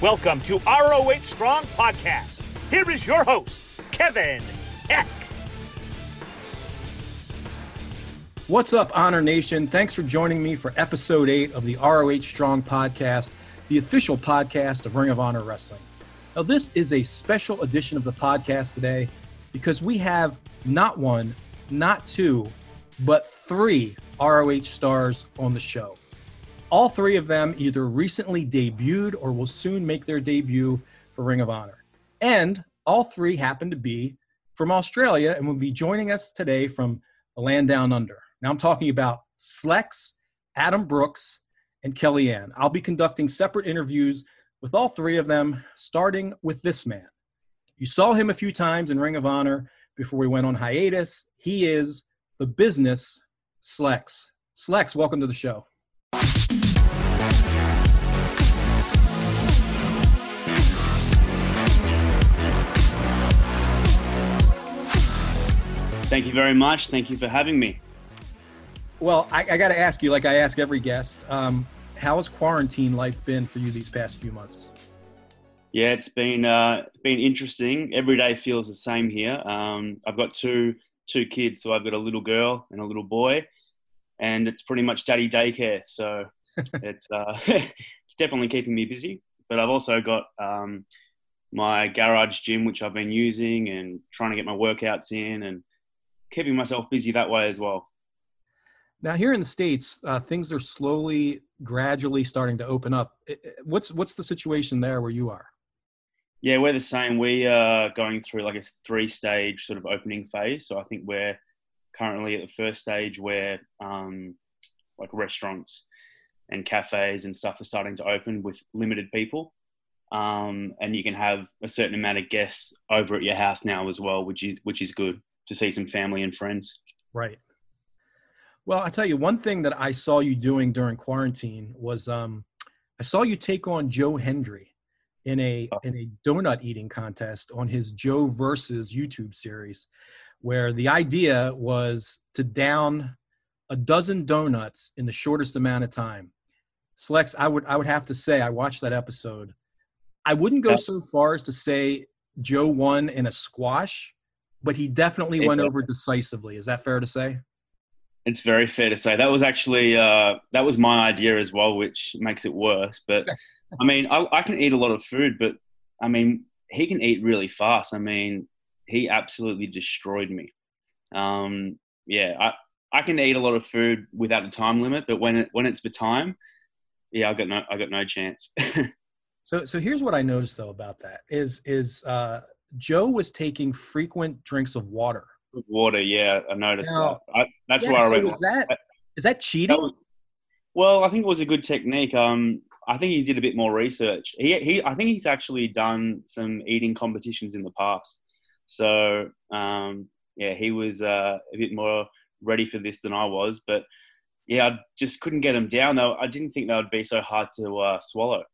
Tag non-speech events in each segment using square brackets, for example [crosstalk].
Welcome to ROH Strong Podcast. Here is your host, Kevin Eck. What's up, Honor Nation? Thanks for joining me for episode eight of the ROH Strong Podcast, the official podcast of Ring of Honor Wrestling. Now, this is a special edition of the podcast today because we have not one, not two, but three ROH stars on the show. All three of them either recently debuted or will soon make their debut for Ring of Honor. And all three happen to be from Australia and will be joining us today from the land down under. Now I'm talking about Slex, Adam Brooks, and Kellyanne. I'll be conducting separate interviews with all three of them, starting with this man. You saw him a few times in Ring of Honor before we went on hiatus. He is the business Slex. Slex, welcome to the show. Thank you very much. Thank you for having me. Well, I, I got to ask you, like I ask every guest, um, how has quarantine life been for you these past few months? Yeah, it's been uh, been interesting. Every day feels the same here. Um, I've got two two kids, so I've got a little girl and a little boy, and it's pretty much daddy daycare. So [laughs] it's uh, [laughs] it's definitely keeping me busy. But I've also got um, my garage gym, which I've been using and trying to get my workouts in and keeping myself busy that way as well. Now, here in the states, uh, things are slowly, gradually starting to open up. What's what's the situation there where you are? Yeah, we're the same. We are going through like a three-stage sort of opening phase. So I think we're currently at the first stage where um, like restaurants and cafes and stuff are starting to open with limited people. Um, and you can have a certain amount of guests over at your house now as well, which is which is good to see some family and friends. Right. Well, I tell you, one thing that I saw you doing during quarantine was um, I saw you take on Joe Hendry in a oh. in a donut eating contest on his Joe versus YouTube series, where the idea was to down a dozen donuts in the shortest amount of time. Slex, I would I would have to say I watched that episode. I wouldn't go so far as to say Joe won in a squash, but he definitely went over decisively. Is that fair to say? It's very fair to say that was actually uh, that was my idea as well, which makes it worse. But [laughs] I mean, I, I can eat a lot of food, but I mean, he can eat really fast. I mean, he absolutely destroyed me. Um, yeah, I I can eat a lot of food without a time limit, but when it, when it's the time, yeah, I got no I got no chance. [laughs] so so here's what I noticed though about that is is uh, Joe was taking frequent drinks of water. Water, yeah, I noticed now, that. I, that's yeah, why so I went. Is that is that cheating? That was, well, I think it was a good technique. Um, I think he did a bit more research. He, he, I think he's actually done some eating competitions in the past. So, um, yeah, he was uh, a bit more ready for this than I was. But yeah, I just couldn't get him down. Though I didn't think they would be so hard to uh, swallow.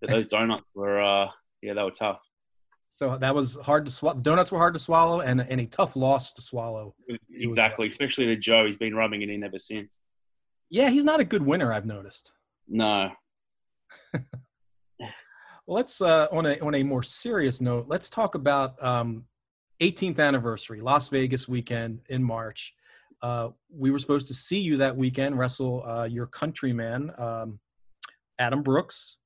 But those [laughs] donuts were, uh, yeah, they were tough. So that was hard to swallow. Donuts were hard to swallow, and, and a tough loss to swallow. Exactly, especially to Joe. He's been rubbing it in ever since. Yeah, he's not a good winner. I've noticed. No. [laughs] well, let's uh, on a on a more serious note. Let's talk about um, 18th anniversary, Las Vegas weekend in March. Uh, we were supposed to see you that weekend wrestle uh, your countryman um, Adam Brooks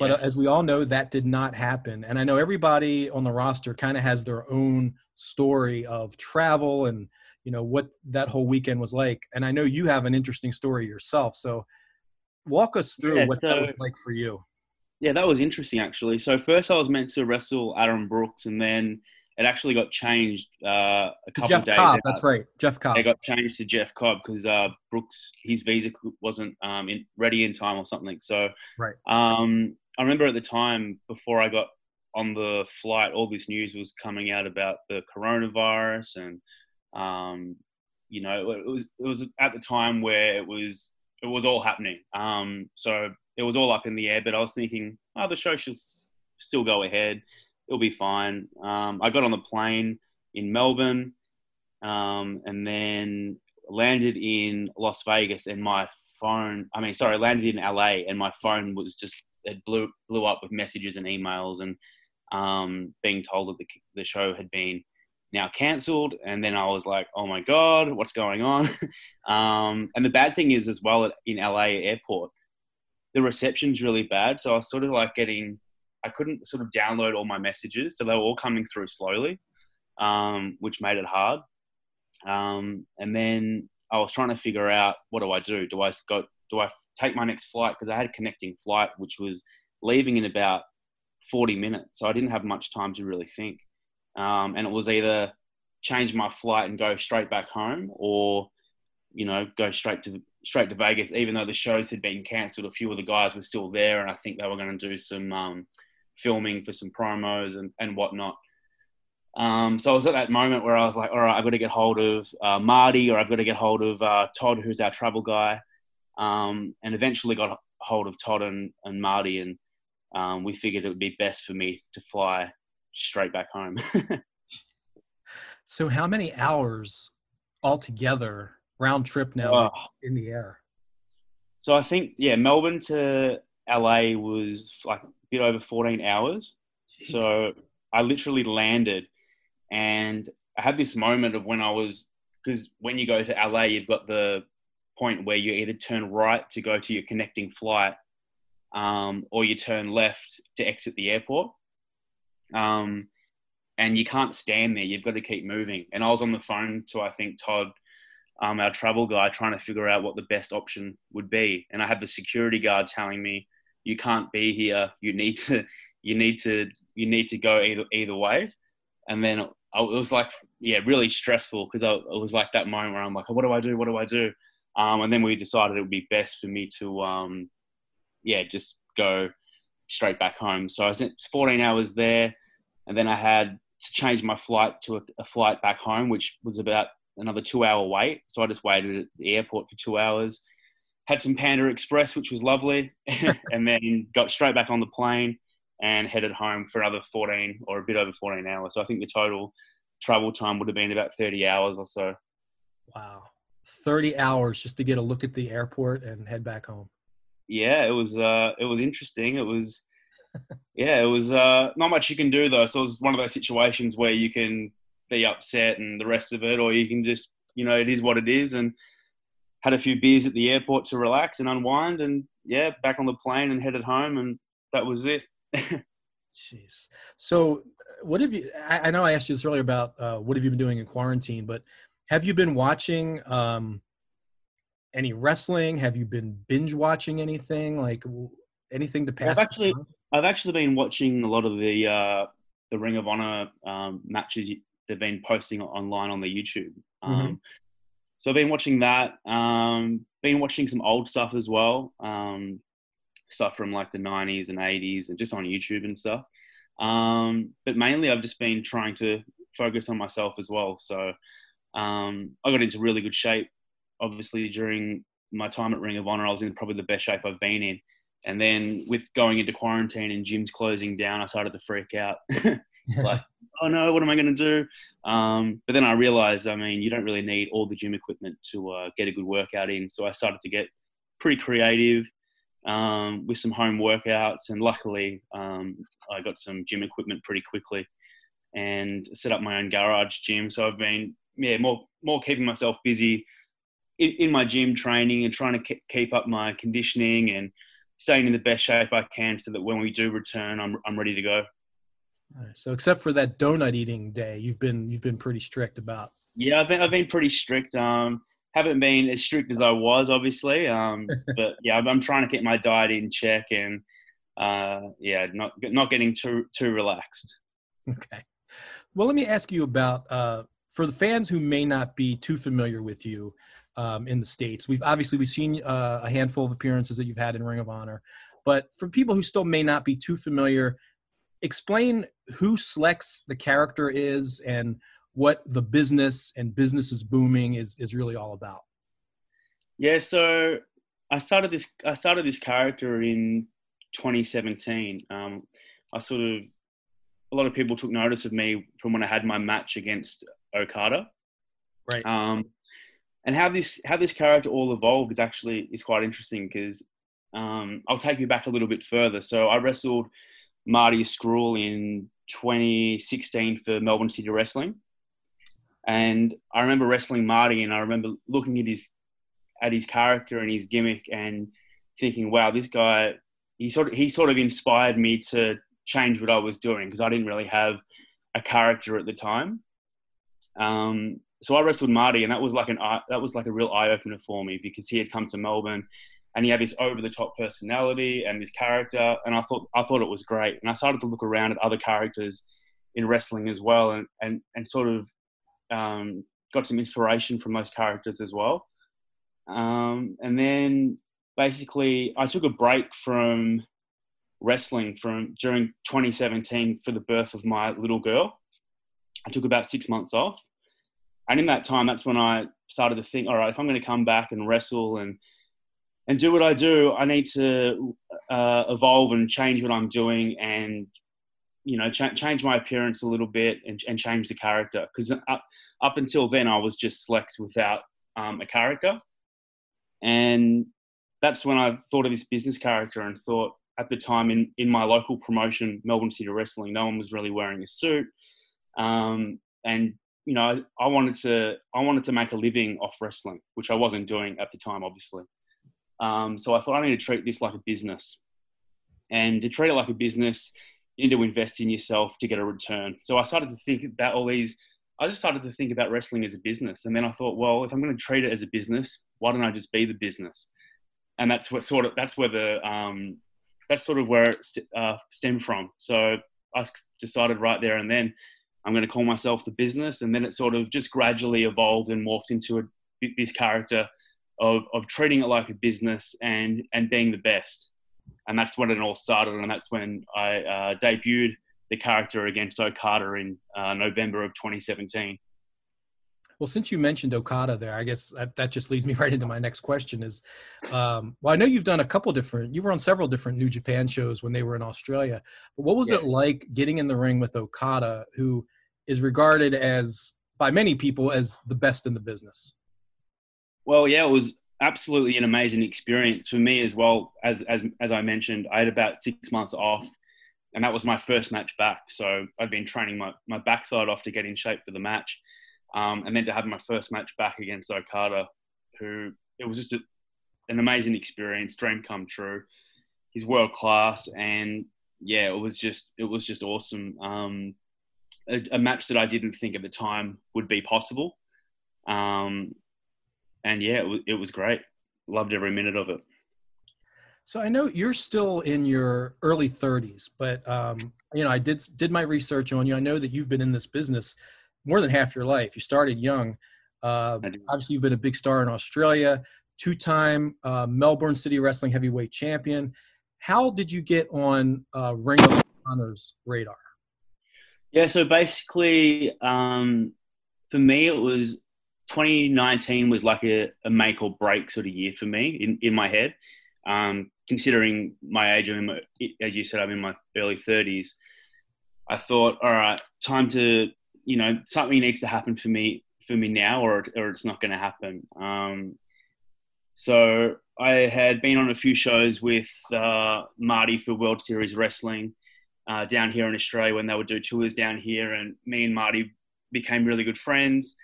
but uh, yes. as we all know, that did not happen. And I know everybody on the roster kind of has their own story of travel and you know what that whole weekend was like. And I know you have an interesting story yourself. So walk us through yeah, what so, that was like for you. Yeah, that was interesting actually. So first I was meant to wrestle Adam Brooks, and then it actually got changed uh, a couple Jeff days. Cobb, out. that's right, Jeff Cobb. It got changed to Jeff Cobb because uh, Brooks his visa wasn't um, in, ready in time or something. So right. Um, I remember at the time before I got on the flight, all this news was coming out about the coronavirus, and um, you know, it was it was at the time where it was it was all happening. Um, so it was all up in the air. But I was thinking, oh, the show should still go ahead. It'll be fine. Um, I got on the plane in Melbourne, um, and then landed in Las Vegas, and my phone. I mean, sorry, landed in LA, and my phone was just it blew blew up with messages and emails and um, being told that the the show had been now cancelled. And then I was like, oh my god, what's going on? [laughs] um, and the bad thing is as well in LA airport, the reception's really bad. So I was sort of like getting, I couldn't sort of download all my messages, so they were all coming through slowly, um, which made it hard. Um, and then I was trying to figure out what do I do? Do I go? Do I take my next flight? Because I had a connecting flight, which was leaving in about 40 minutes, so I didn't have much time to really think. Um, and it was either change my flight and go straight back home, or you know, go straight to straight to Vegas. Even though the shows had been cancelled, a few of the guys were still there, and I think they were going to do some um, filming for some promos and and whatnot. Um, so I was at that moment where I was like, all right, I've got to get hold of uh, Marty or I've got to get hold of uh, Todd, who's our travel guy. Um, and eventually got hold of Todd and, and Marty, and um, we figured it would be best for me to fly straight back home. [laughs] so, how many hours altogether round trip now oh. in the air? So, I think, yeah, Melbourne to LA was like a bit over 14 hours. Jeez. So, I literally landed and I had this moment of when I was, because when you go to LA, you've got the point where you either turn right to go to your connecting flight um, or you turn left to exit the airport. Um, and you can't stand there. You've got to keep moving. And I was on the phone to, I think, Todd, um, our travel guy, trying to figure out what the best option would be. And I had the security guard telling me, you can't be here. You need to, you need to, you need to go either, either way. And then it was like, yeah, really stressful because it was like that moment where I'm like, what do I do? What do I do? Um, and then we decided it would be best for me to, um, yeah, just go straight back home. So I spent 14 hours there, and then I had to change my flight to a, a flight back home, which was about another two hour wait. So I just waited at the airport for two hours, had some Panda Express, which was lovely, [laughs] and then got straight back on the plane and headed home for another 14 or a bit over 14 hours. So I think the total travel time would have been about 30 hours or so. Wow. 30 hours just to get a look at the airport and head back home. Yeah, it was uh it was interesting. It was yeah, it was uh not much you can do though. So it was one of those situations where you can be upset and the rest of it or you can just, you know, it is what it is and had a few beers at the airport to relax and unwind and yeah, back on the plane and headed home and that was it. [laughs] Jeez. So, what have you? I, I, know I asked you this earlier about uh, what have you been doing in quarantine, but have you been watching um, any wrestling? Have you been binge watching anything like anything to pass? I've actually, I've actually been watching a lot of the uh, the Ring of Honor um, matches they've been posting online on the YouTube. Mm-hmm. Um, mm-hmm. So I've been watching that. Um, been watching some old stuff as well. Um, stuff from like the 90s and 80s and just on YouTube and stuff. Um, but mainly, I've just been trying to focus on myself as well. So um, I got into really good shape. Obviously, during my time at Ring of Honor, I was in probably the best shape I've been in. And then with going into quarantine and gyms closing down, I started to freak out. [laughs] [laughs] like, oh no, what am I going to do? Um, but then I realized, I mean, you don't really need all the gym equipment to uh, get a good workout in. So I started to get pretty creative um, with some home workouts. And luckily, um, I got some gym equipment pretty quickly and set up my own garage gym. So I've been, yeah, more, more keeping myself busy in, in my gym training and trying to keep up my conditioning and staying in the best shape I can so that when we do return, I'm, I'm ready to go. So except for that donut eating day, you've been, you've been pretty strict about. Yeah, I've been, I've been pretty strict. Um, haven't been as strict as I was, obviously. Um, [laughs] but yeah, I'm trying to keep my diet in check and uh, yeah, not not getting too too relaxed. Okay. Well, let me ask you about uh, for the fans who may not be too familiar with you um, in the states. We've obviously we've seen uh, a handful of appearances that you've had in Ring of Honor, but for people who still may not be too familiar, explain who Slex the character is and what the business and business is booming is is really all about. Yeah, so I started this I started this character in 2017. Um, I sort of a lot of people took notice of me from when I had my match against Okada. Right. Um, and how this how this character all evolved is actually is quite interesting because um, I'll take you back a little bit further. So I wrestled Marty Scurll in 2016 for Melbourne City Wrestling, and I remember wrestling Marty, and I remember looking at his at his character and his gimmick, and thinking, "Wow, this guy." He sort of he sort of inspired me to change what I was doing because I didn't really have a character at the time. Um, so I wrestled Marty, and that was like an that was like a real eye opener for me because he had come to Melbourne, and he had this over the top personality and this character, and I thought I thought it was great. And I started to look around at other characters in wrestling as well, and and and sort of um, got some inspiration from those characters as well. Um, and then basically, I took a break from wrestling from during 2017 for the birth of my little girl. I took about six months off and in that time, that's when I started to think, all right, if I'm going to come back and wrestle and and do what I do, I need to uh, evolve and change what I'm doing, and you know, ch- change my appearance a little bit and, and change the character. Because up up until then, I was just Slex without um, a character, and that's when I thought of this business character and thought at the time in in my local promotion, Melbourne City Wrestling, no one was really wearing a suit. Um, and you know, I, wanted to I wanted to make a living off wrestling, which I wasn't doing at the time, obviously. Um, so I thought I need to treat this like a business, and to treat it like a business, you need to invest in yourself to get a return. So I started to think about all these. I just started to think about wrestling as a business, and then I thought, well, if I'm going to treat it as a business, why don't I just be the business? And that's what sort of that's where the um, that's sort of where it st- uh, stemmed from. So I decided right there and then I'm going to call myself the business. And then it sort of just gradually evolved and morphed into a, this character of, of treating it like a business and, and being the best. And that's when it all started. And that's when I uh, debuted the character against Okada in uh, November of 2017. Well, since you mentioned Okada there, I guess that, that just leads me [laughs] right into my next question is, um, well, I know you've done a couple different, you were on several different New Japan shows when they were in Australia, but what was yeah. it like getting in the ring with Okada, who is regarded as, by many people, as the best in the business? Well, yeah, it was absolutely an amazing experience for me as well. As, as, as I mentioned, I had about six months off and that was my first match back. So I'd been training my, my backside off to get in shape for the match um, and then to have my first match back against Okada, who it was just a, an amazing experience, dream come true. He's world class, and yeah, it was just it was just awesome. Um, a, a, match that I didn't think at the time would be possible, um, and yeah, it was, it was great. Loved every minute of it. So I know you're still in your early 30s, but um, you know I did did my research on you. I know that you've been in this business more than half your life. You started young. Uh, obviously, you've been a big star in Australia, two time uh, Melbourne City Wrestling heavyweight champion. How did you get on uh, Ring of Honor's radar? Yeah, so basically, um, for me, it was 2019 was like a, a, make or break sort of year for me in, in my head. Um, considering my age, I'm my, as you said, I'm in my early 30s. I thought, all right, time to you know something needs to happen for me for me now, or or it's not going to happen. Um, so I had been on a few shows with uh, Marty for World Series Wrestling uh, down here in Australia when they would do tours down here, and me and Marty became really good friends.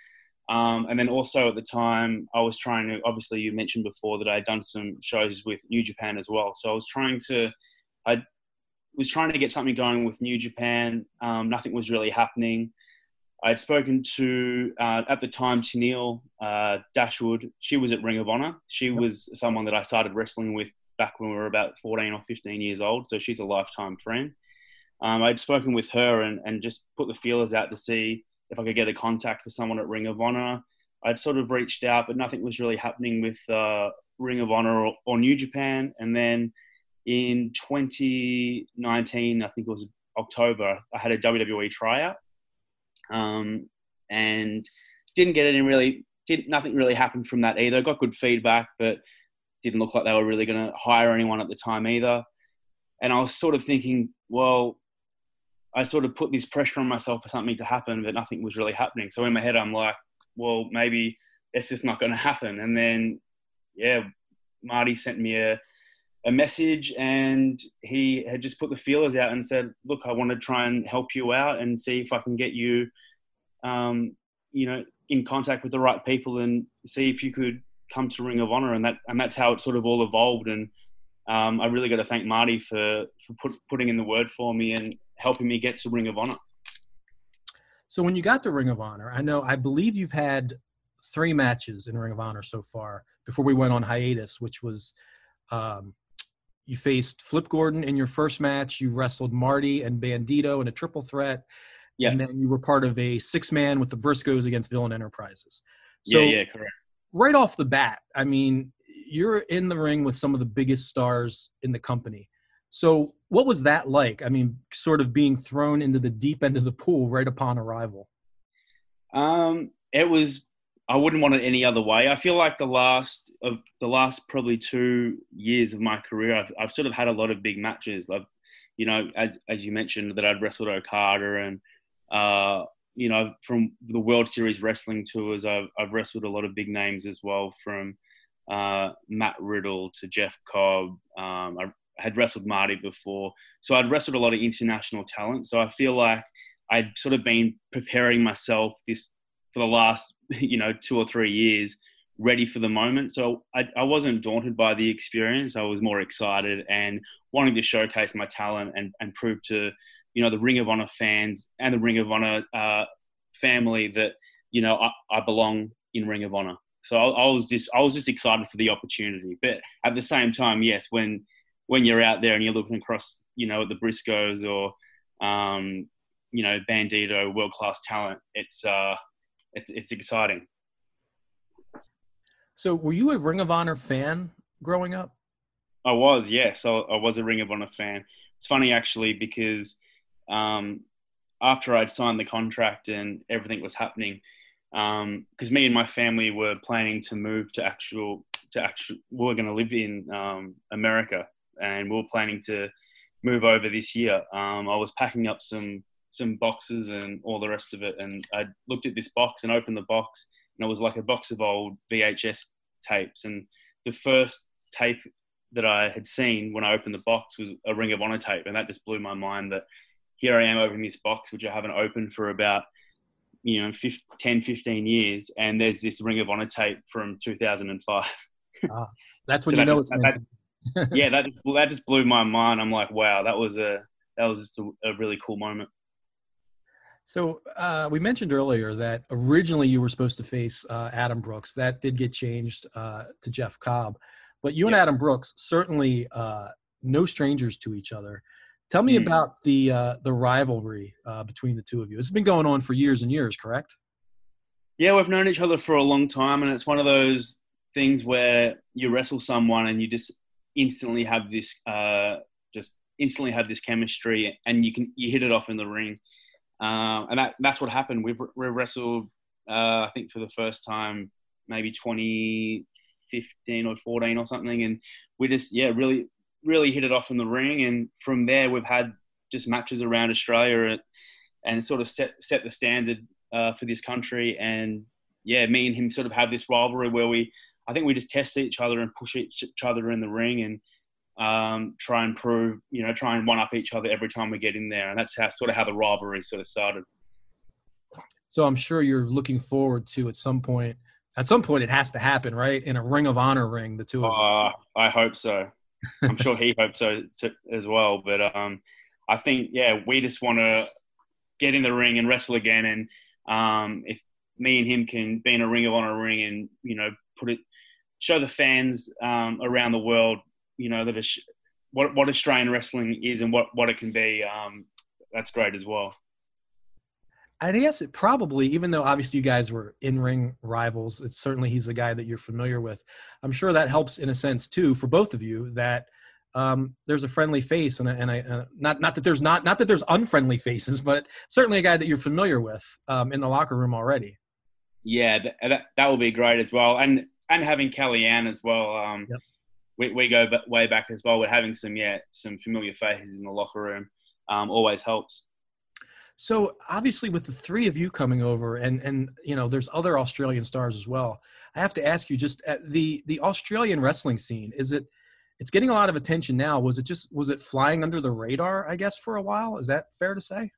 Um, and then also at the time, I was trying to. Obviously, you mentioned before that I had done some shows with New Japan as well. So I was trying to. I was trying to get something going with New Japan. Um, nothing was really happening. I'd spoken to uh, at the time Tenille uh, Dashwood. She was at Ring of Honor. She was someone that I started wrestling with back when we were about 14 or 15 years old. So she's a lifetime friend. Um, I'd spoken with her and, and just put the feelers out to see if I could get a contact for someone at Ring of Honor. I'd sort of reached out, but nothing was really happening with uh, Ring of Honor or, or New Japan. And then in 2019, I think it was October, I had a WWE tryout um, and didn't get any really did nothing really happened from that either. Got good feedback, but didn't look like they were really going to hire anyone at the time either. And I was sort of thinking, well, I sort of put this pressure on myself for something to happen, but nothing was really happening. So in my head, I'm like, well, maybe it's just not going to happen. And then, yeah, Marty sent me a, a message, and he had just put the feelers out and said, "Look, I want to try and help you out and see if I can get you, um, you know, in contact with the right people and see if you could come to Ring of Honor." And that and that's how it sort of all evolved. And um, I really got to thank Marty for for put, putting in the word for me and helping me get to Ring of Honor. So when you got to Ring of Honor, I know I believe you've had three matches in Ring of Honor so far before we went on hiatus, which was um, you faced Flip Gordon in your first match. You wrestled Marty and Bandito in a triple threat. Yeah. And then you were part of a six man with the Briscoes against Villain Enterprises. So yeah, yeah, correct. right off the bat, I mean, you're in the ring with some of the biggest stars in the company. So what was that like? I mean, sort of being thrown into the deep end of the pool right upon arrival. Um, it was. I wouldn't want it any other way. I feel like the last of the last probably two years of my career, I've, I've sort of had a lot of big matches. I've, you know, as as you mentioned, that I'd wrestled Okada and, uh, you know, from the World Series wrestling tours, I've I've wrestled a lot of big names as well, from uh, Matt Riddle to Jeff Cobb. Um, I had wrestled Marty before, so I'd wrestled a lot of international talent. So I feel like I'd sort of been preparing myself this for the last [laughs] you know two or three years, ready for the moment. So I, I wasn't daunted by the experience. I was more excited and wanting to showcase my talent and, and prove to you know the Ring of Honor fans and the Ring of Honor uh, family that you know I, I belong in Ring of Honor. So I, I was just I was just excited for the opportunity. But at the same time, yes, when when you're out there and you're looking across, you know, the Briscoes or, um, you know, Bandito, world class talent, it's uh, it's it's exciting. So, were you a Ring of Honor fan growing up? I was, yes, I, I was a Ring of Honor fan. It's funny actually because um, after I'd signed the contract and everything was happening, because um, me and my family were planning to move to actual to actual we were going to live in um, America and we were planning to move over this year. Um, I was packing up some some boxes and all the rest of it, and I looked at this box and opened the box, and it was like a box of old VHS tapes. And the first tape that I had seen when I opened the box was a Ring of Honor tape, and that just blew my mind. That here I am opening this box, which I haven't opened for about you know 15, 10, 15 years, and there's this Ring of Honor tape from 2005. Ah, that's when [laughs] so you know just, it's that, [laughs] yeah, that just, that just blew my mind. I'm like, wow, that was a that was just a, a really cool moment. So uh, we mentioned earlier that originally you were supposed to face uh, Adam Brooks. That did get changed uh, to Jeff Cobb, but you and Adam Brooks certainly uh, no strangers to each other. Tell me mm. about the uh, the rivalry uh, between the two of you. It's been going on for years and years, correct? Yeah, we've known each other for a long time, and it's one of those things where you wrestle someone and you just instantly have this uh, just instantly have this chemistry and you can you hit it off in the ring uh, and that, that's what happened. We, we wrestled uh, i think for the first time maybe 2015 or 14 or something. And we just yeah really really hit it off in the ring. And from there we've had just matches around australia and sort of set set the standard uh, for this country. And yeah me and him sort of have this rivalry where we I think we just test each other and push each other in the ring. And um, try and prove, you know, try and one up each other every time we get in there. And that's how sort of how the rivalry sort of started. So I'm sure you're looking forward to at some point. At some point, it has to happen, right? In a Ring of Honor ring, the two of uh, I hope so. I'm sure he hopes so as well. But um, I think, yeah, we just want to get in the ring and wrestle again. And um, if me and him can be in a Ring of Honor ring and you know put it show the fans um, around the world, you know, that sh- what what Australian wrestling is and what what it can be. Um, that's great as well. I guess it probably, even though obviously you guys were in-ring rivals, it's certainly he's a guy that you're familiar with. I'm sure that helps in a sense too for both of you that um, there's a friendly face, and, and I and not not that there's not not that there's unfriendly faces, but certainly a guy that you're familiar with um, in the locker room already. Yeah, that, that will be great as well, and and having Kellyanne as well. Um, yep. We, we go way back as well. We're having some yeah some familiar faces in the locker room. Um, always helps. So obviously, with the three of you coming over, and and you know, there's other Australian stars as well. I have to ask you, just at the the Australian wrestling scene, is it it's getting a lot of attention now. Was it just was it flying under the radar? I guess for a while. Is that fair to say?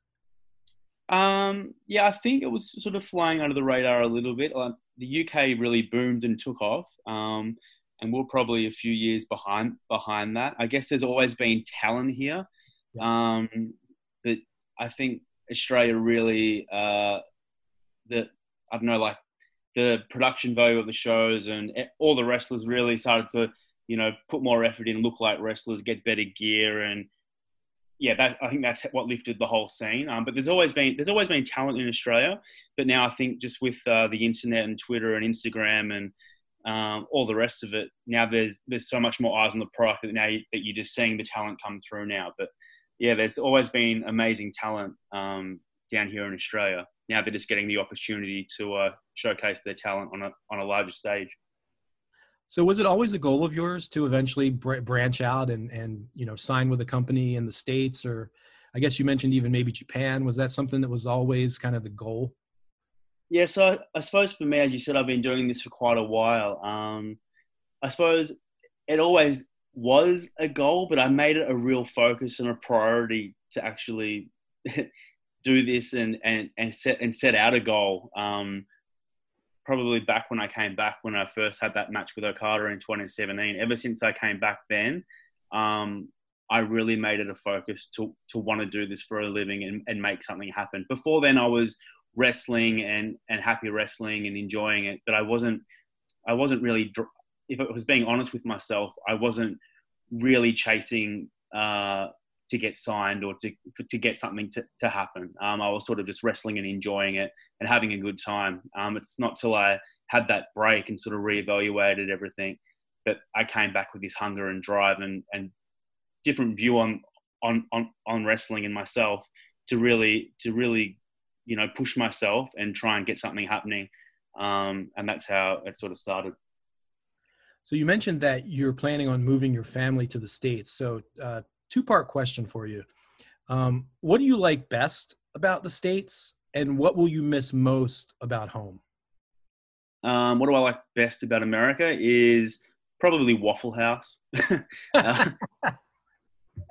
Um, yeah, I think it was sort of flying under the radar a little bit. Like, the UK really boomed and took off, um, and we're probably a few years behind behind that. I guess there's always been talent here, um, but I think Australia really uh, the I don't know like the production value of the shows and all the wrestlers really started to you know put more effort in, look like wrestlers, get better gear and yeah, that, I think that's what lifted the whole scene. Um, but there's always been there's always been talent in Australia, but now I think just with uh, the internet and Twitter and Instagram and um, all the rest of it, now there's there's so much more eyes on the product that now you, that you're just seeing the talent come through now. But yeah, there's always been amazing talent um, down here in Australia. Now they're just getting the opportunity to uh, showcase their talent on a on a larger stage. So was it always a goal of yours to eventually branch out and and you know sign with a company in the states or I guess you mentioned even maybe Japan was that something that was always kind of the goal? Yeah, so I suppose for me as you said I've been doing this for quite a while. Um, I suppose it always was a goal but I made it a real focus and a priority to actually [laughs] do this and and and set and set out a goal. Um, probably back when I came back when I first had that match with Okada in 2017. Ever since I came back then, um, I really made it a focus to to want to do this for a living and, and make something happen. Before then, I was wrestling and and happy wrestling and enjoying it, but I wasn't I wasn't really if I was being honest with myself, I wasn't really chasing uh, to get signed or to to get something to, to happen. Um, I was sort of just wrestling and enjoying it and having a good time. Um, it's not till I had that break and sort of reevaluated everything that I came back with this hunger and drive and and different view on on on, on wrestling and myself to really to really you know push myself and try and get something happening. Um, and that's how it sort of started. So you mentioned that you're planning on moving your family to the states. So uh, two part question for you. Um, what do you like best about the States, and what will you miss most about home? Um, what do I like best about America is probably Waffle House. [laughs] uh, [laughs]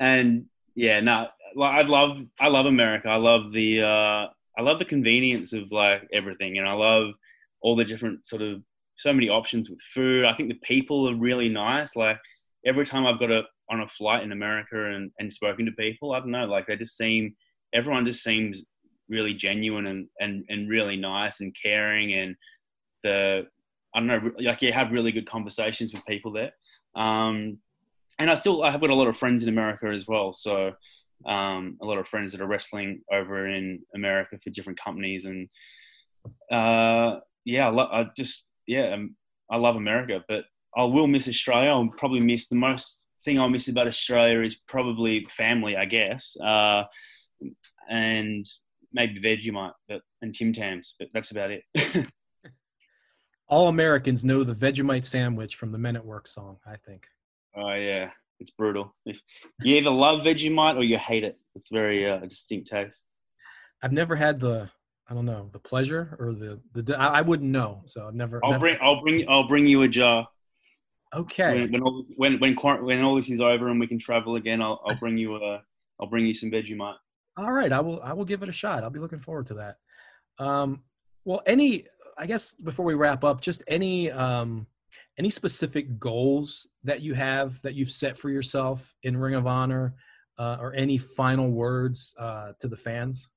and yeah, no, I love I love America. I love the uh, I love the convenience of like everything, and I love all the different sort of so many options with food. I think the people are really nice. Like every time I've got a on a flight in America and, and spoken to people, I don't know, like they just seem, everyone just seems really genuine and, and, and really nice and caring. And the, I don't know, like you have really good conversations with people there. Um, and I still, I have got a lot of friends in America as well. So um, a lot of friends that are wrestling over in America for different companies. And uh, yeah, I, lo- I just, yeah, um, I love America, but I will miss Australia. I'll probably miss the most thing I'll miss about Australia is probably family, I guess, uh, and maybe Vegemite but, and Tim Tams, but that's about it. [laughs] All Americans know the Vegemite sandwich from the Men at Work song, I think. Oh yeah, it's brutal. [laughs] You either love Vegemite or you hate it. It's very uh, distinct taste. I've never had the I don't know the pleasure or the the I wouldn't know, so I've never. I'll never... bring I'll bring I'll bring you a jar. Okay. When when all, when when, when all this is over and we can travel again, I'll I'll bring you a I'll bring you some Vegemite. All right, I will I will give it a shot. I'll be looking forward to that. Um, well, any I guess before we wrap up, just any um, any specific goals that you have that you've set for yourself in Ring of Honor, uh, or any final words uh, to the fans?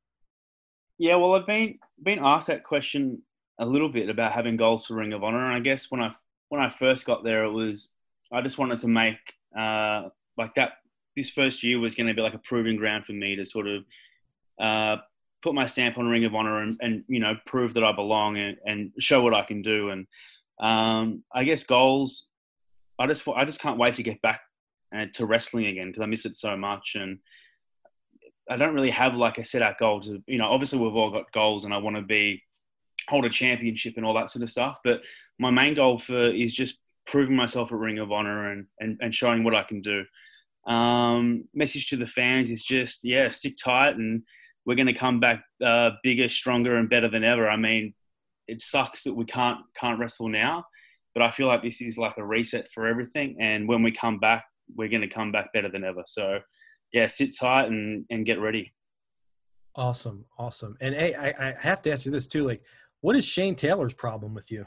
Yeah, well, I've been been asked that question a little bit about having goals for Ring of Honor, and I guess when I when I first got there, it was I just wanted to make uh, like that. This first year was going to be like a proving ground for me to sort of uh, put my stamp on Ring of Honor and, and you know prove that I belong and, and show what I can do. And um, I guess goals. I just I just can't wait to get back uh, to wrestling again because I miss it so much and. I don't really have like a set out goal to, you know, obviously we've all got goals and I want to be hold a championship and all that sort of stuff. But my main goal for is just proving myself at Ring of Honor and, and, and showing what I can do. Um, message to the fans is just, yeah, stick tight and we're going to come back uh, bigger, stronger, and better than ever. I mean, it sucks that we can't can't wrestle now, but I feel like this is like a reset for everything. And when we come back, we're going to come back better than ever. So, yeah, sit tight and and get ready. Awesome, awesome. And hey, I, I have to ask you this too. Like, what is Shane Taylor's problem with you?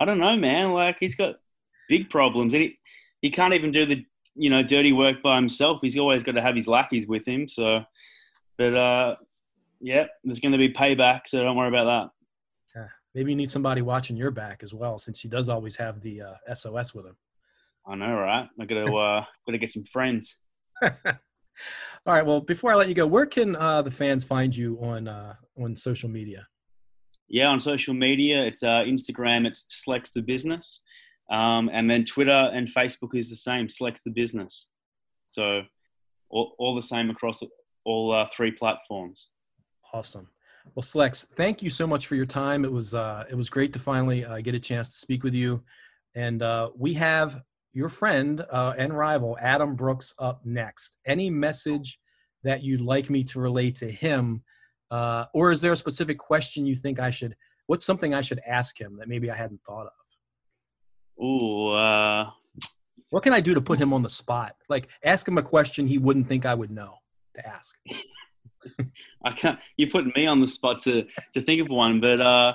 I don't know, man. Like, he's got big problems, and he he can't even do the you know dirty work by himself. He's always got to have his lackeys with him. So, but uh, yeah, there's going to be payback. So don't worry about that. Maybe you need somebody watching your back as well, since he does always have the uh, SOS with him. I know, right? I got to [laughs] uh, got to get some friends. [laughs] All right. Well, before I let you go, where can uh, the fans find you on uh, on social media? Yeah, on social media, it's uh, Instagram. It's Slex the Business, um, and then Twitter and Facebook is the same. Slex the Business. So all, all the same across all uh, three platforms. Awesome. Well, Slex, thank you so much for your time. It was uh, it was great to finally uh, get a chance to speak with you, and uh, we have your friend uh, and rival Adam Brooks up next. Any message that you'd like me to relay to him, uh, or is there a specific question you think I should? What's something I should ask him that maybe I hadn't thought of? Ooh, uh, what can I do to put him on the spot? Like ask him a question he wouldn't think I would know to ask. [laughs] I can't. You're putting me on the spot to to think of one, but uh,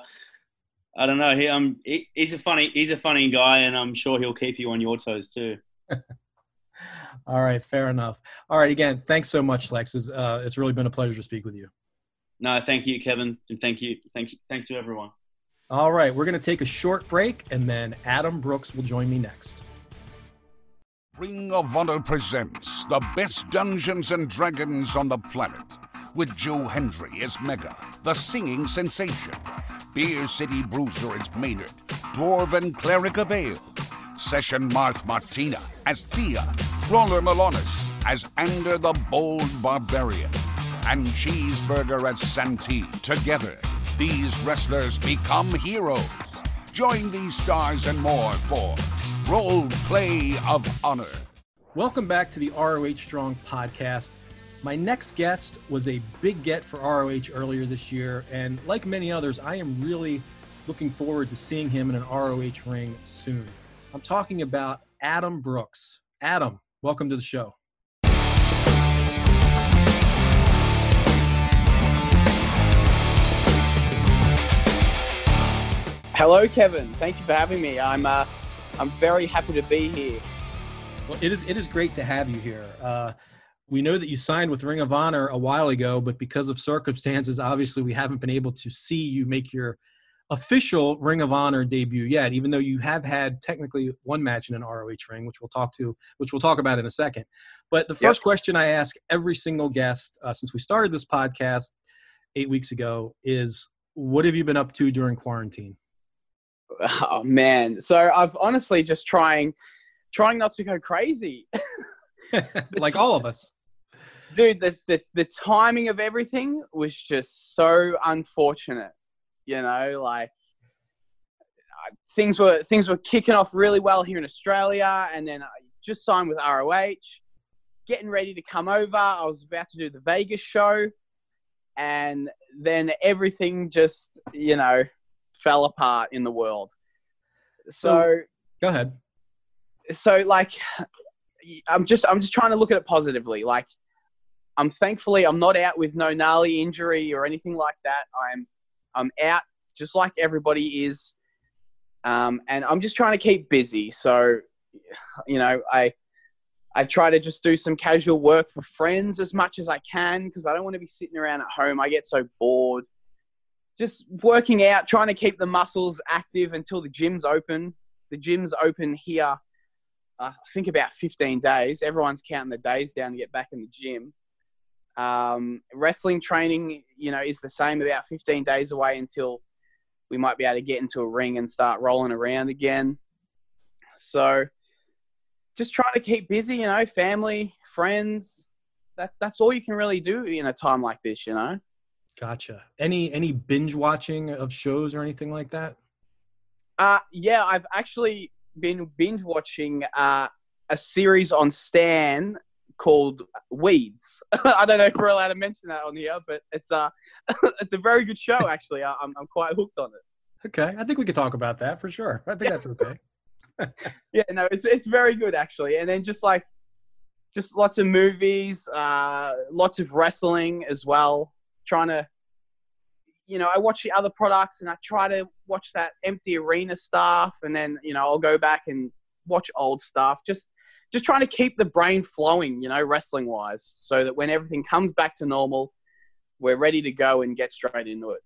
I don't know. He, um, he, he's a funny he's a funny guy, and I'm sure he'll keep you on your toes too. [laughs] All right, fair enough. All right, again, thanks so much, Lex. It's, uh, it's really been a pleasure to speak with you. No, thank you, Kevin, and thank you, thank you, thanks to everyone. All right, we're going to take a short break, and then Adam Brooks will join me next. Ring of Honor presents the best Dungeons and Dragons on the planet with Joe Hendry as Mega, the singing sensation, Beer City Bruiser as Maynard, Dwarven Cleric of Ale, Session Moth Martina as Thea, Roller Milonas as Ander the Bold Barbarian, and Cheeseburger as Santee. Together, these wrestlers become heroes. Join these stars and more for Role Play of Honor. Welcome back to the ROH Strong podcast. My next guest was a big get for ROH earlier this year, and like many others, I am really looking forward to seeing him in an ROH ring soon. I'm talking about Adam Brooks. Adam, welcome to the show. Hello, Kevin. Thank you for having me. I'm uh, I'm very happy to be here. Well, it is it is great to have you here. Uh, we know that you signed with Ring of Honor a while ago, but because of circumstances, obviously we haven't been able to see you make your official Ring of Honor debut yet. Even though you have had technically one match in an ROH ring, which we'll talk to, which we'll talk about in a second. But the first yep. question I ask every single guest uh, since we started this podcast eight weeks ago is, "What have you been up to during quarantine?" Oh man, so I've honestly just trying, trying not to go crazy. [laughs] like all of us dude, the, the, the timing of everything was just so unfortunate. You know, like things were things were kicking off really well here in Australia, and then I just signed with ROH, getting ready to come over. I was about to do the Vegas show, and then everything just you know fell apart in the world. So, go ahead. So like I'm just I'm just trying to look at it positively. Like I'm thankfully I'm not out with no gnarly injury or anything like that. I'm I'm out just like everybody is, um, and I'm just trying to keep busy. So, you know, I I try to just do some casual work for friends as much as I can because I don't want to be sitting around at home. I get so bored. Just working out, trying to keep the muscles active until the gym's open. The gym's open here. Uh, I think about 15 days. Everyone's counting the days down to get back in the gym. Um, wrestling training, you know, is the same about 15 days away until we might be able to get into a ring and start rolling around again. So just trying to keep busy, you know, family, friends. That's that's all you can really do in a time like this, you know. Gotcha. Any any binge watching of shows or anything like that? Uh yeah, I've actually been binge watching uh, a series on Stan called Weeds. [laughs] I don't know if we're allowed to mention that on here, but it's a [laughs] it's a very good show actually. I'm I'm quite hooked on it. Okay, I think we could talk about that for sure. I think that's okay. [laughs] yeah, no, it's it's very good actually. And then just like just lots of movies, uh, lots of wrestling as well. Trying to, you know, I watch the other products and I try to watch that empty arena stuff, and then you know I'll go back and watch old stuff. Just just trying to keep the brain flowing, you know, wrestling wise, so that when everything comes back to normal, we're ready to go and get straight into it.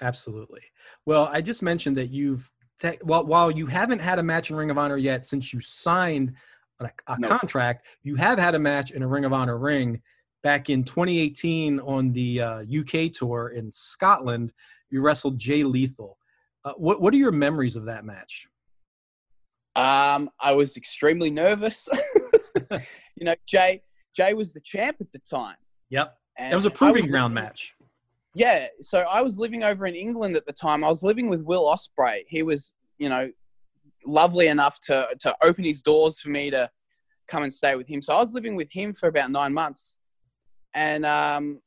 Absolutely. Well, I just mentioned that you've te- while while you haven't had a match in Ring of Honor yet since you signed a, a No. contract, you have had a match in a Ring of Honor ring back in 2018 on the uh, UK tour in Scotland. You wrestled Jay Lethal. Uh, what what are your memories of that match? Um, I was extremely nervous. [laughs] you know, Jay Jay was the champ at the time. Yep, And it was a proving ground living- match. Yeah, so I was living over in England at the time. I was living with Will Ospreay. He was, you know, lovely enough to to open his doors for me to come and stay with him. So I was living with him for about nine months, and um,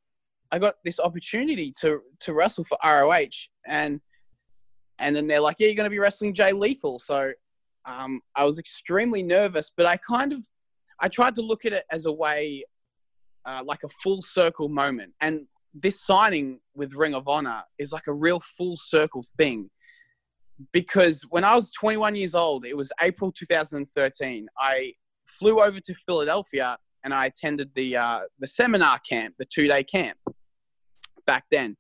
I got this opportunity to to wrestle for ROH, and and then they're like, "Yeah, you're going to be wrestling Jay Lethal." So um, I was extremely nervous, but I kind of I tried to look at it as a way, uh, like a full circle moment, and this signing with Ring of Honor is like a real full circle thing. Because when I was 21 years old, it was April 2013. I flew over to Philadelphia and I attended the uh, the seminar camp, the two day camp back then.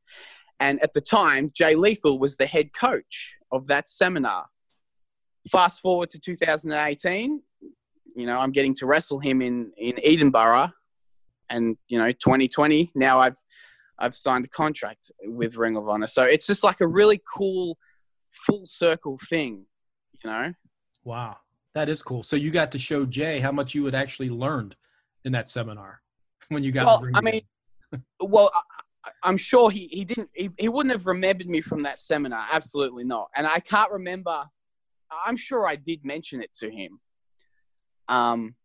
And at the time, Jay Lethal was the head coach of that seminar. Fast forward to 2018, you know, I'm getting to wrestle him in in Edinburgh, and you know, 2020. Now I've I've signed a contract with Ring of Honor. So it's just like a really cool full circle thing, you know? Wow, that is cool. So you got to show Jay how much you had actually learned in that seminar [laughs] when you got. Well, I mean, [laughs] well, I, I- I'm sure he, he didn't, he, he wouldn't have remembered me from that seminar. Absolutely not. And I can't remember, I'm sure I did mention it to him. Um,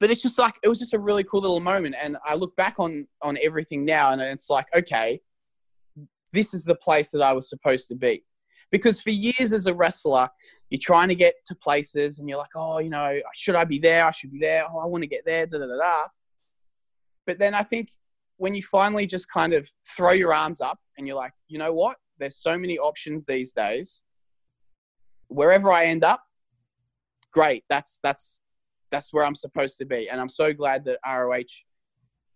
but it's just like, it was just a really cool little moment. And I look back on, on everything now and it's like, okay, this is the place that I was supposed to be. Because for years as a wrestler, you're trying to get to places and you're like, oh, you know, should I be there? I should be there. Oh, I want to get there. Da da da da. But then I think when you finally just kind of throw your arms up and you're like, you know what? There's so many options these days. Wherever I end up, great. That's that's that's where I'm supposed to be. And I'm so glad that ROH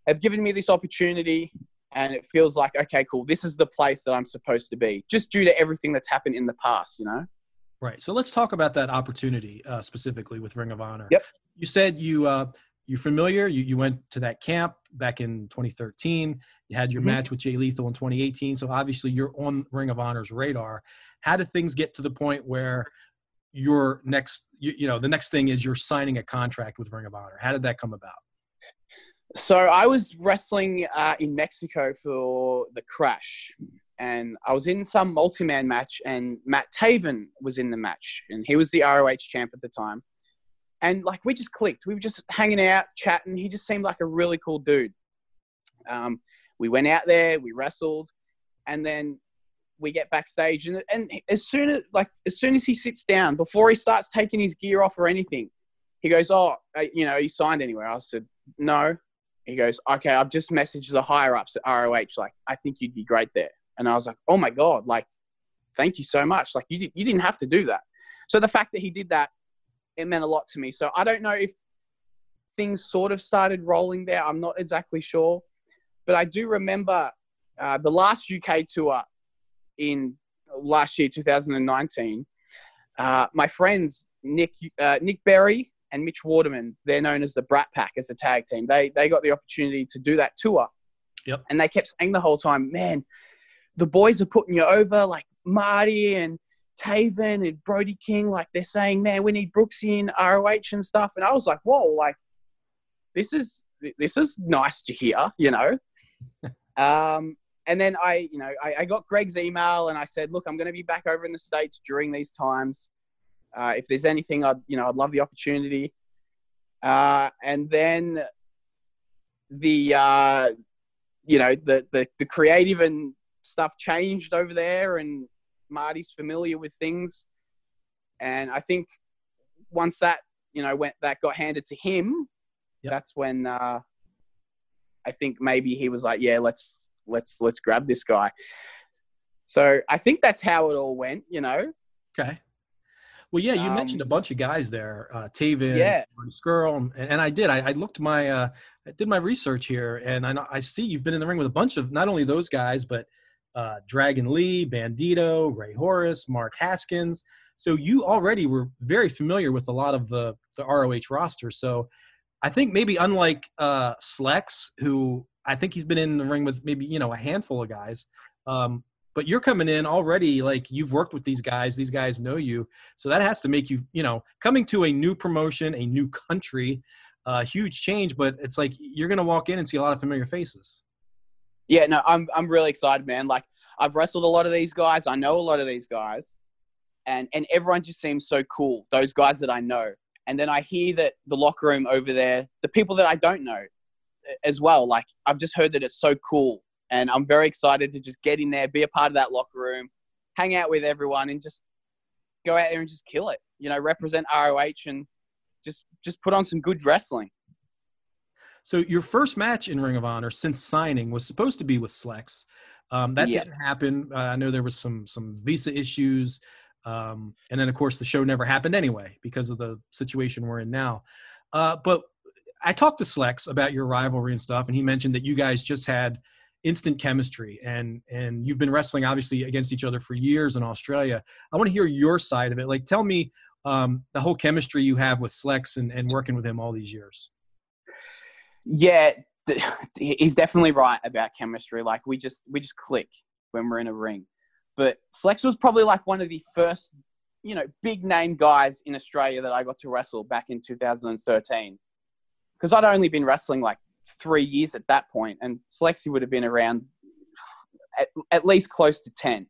have given me this opportunity and it feels like, okay, cool, this is the place that I'm supposed to be, just due to everything that's happened in the past, you know? Right. So let's talk about that opportunity uh, specifically with Ring of Honor. Yep. You said you uh, you're familiar. You you went to that camp back in 2013. You had your Mhm. match with Jay Lethal in 2018. So obviously you're on Ring of Honor's radar. How did things get to the point where your next you, you know the next thing is you're signing a contract with Ring of Honor? How did that come about? So I was wrestling uh, in Mexico for the Crash, and I was in some multi-man match, and Matt Taven was in the match, and he was the ROH champ at the time. And like we just clicked, we were just hanging out, chatting. He just seemed like a really cool dude. Um, we went out there, we wrestled, and then we get backstage, and and as soon as like as soon as he sits down, before he starts taking his gear off or anything, he goes, "Oh, uh, you know, you signed anywhere?" I said, "No." he goes, okay, I've just messaged the higher ups at ROH. Like, I think you'd be great there. And I was like, oh my God, like, thank you so much. Like, you, did, you didn't have to do that. So the fact that he did that, it meant a lot to me. So I don't know if things sort of started rolling there. I'm not exactly sure. But I do remember uh, the last UK tour in last year, 2019. Uh, my friends, Nick, uh, Nick Berry and Mitch Waterman, they're known as the Brat Pack as a tag team. They they got the opportunity to do that tour. Yep. And they kept saying the whole time, man, the boys are putting you over, like Marty and Taven and Brody King. Like they're saying, man, we need Brooks in ROH and stuff. And I was like, whoa, like this is this is nice to hear, you know. [laughs] um, and then I, you know, I, I got Greg's email and I said, look, I'm going to be back over in the states during these times. Uh, if there's anything, I'd you know I'd love the opportunity. Uh, and then the uh, you know the, the the creative and stuff changed over there, and Marty's familiar with things, and I think once that you know went that got handed to him, Yep. that's when uh, I think maybe he was like, yeah, let's let's let's grab this guy. So I think that's how it all went. You know, Okay. Well, yeah, you Um, mentioned a bunch of guys there, uh, Taven, Yeah. Scurll, and, and I did. I, I looked my, uh, I did my research here, and I, I see you've been in the ring with a bunch of not only those guys, but uh, Dragon Lee, Bandito, Rey Horus, Mark Haskins. So you already were very familiar with a lot of the the ROH roster. So I think maybe unlike uh, Slex, who I think he's been in the ring with maybe you know a handful of guys. Um, but you're coming in already like you've worked with these guys these guys know you so that has to make you you know coming to a new promotion a new country uh huge change but it's like you're gonna walk in and see a lot of familiar faces yeah, no, I'm I'm really excited, man. Like I've wrestled a lot of these guys. I know a lot of these guys, and and everyone just seems so cool. Those guys that I know, and then I hear that the locker room over there, the people that I don't know, as well. Like I've just heard that it's so cool, and I'm very excited to just get in there, be a part of that locker room, hang out with everyone, and just go out there and just kill it. You know, represent ROH and just just put on some good wrestling. so your first match in ring of honor since signing was supposed to be with slex um, that Yeah. didn't happen uh, i know there was some some visa issues um, and then of course the show never happened anyway because of the situation we're in now uh, but I talked to Slex about your rivalry and stuff, and he mentioned that you guys just had instant chemistry, and and you've been wrestling obviously against each other for years in Australia. I want to hear your side of it. Like, tell me um, the whole chemistry you have with Slex and, and working with him all these years. Yeah, he's definitely right about chemistry. Like we just we just click when we're in a ring. But Slex was probably like one of the first, you know, big name guys in Australia that I got to wrestle back in 2013. Because I'd only been wrestling like three years at that point, and Slexy would have been around at, at least close to 10.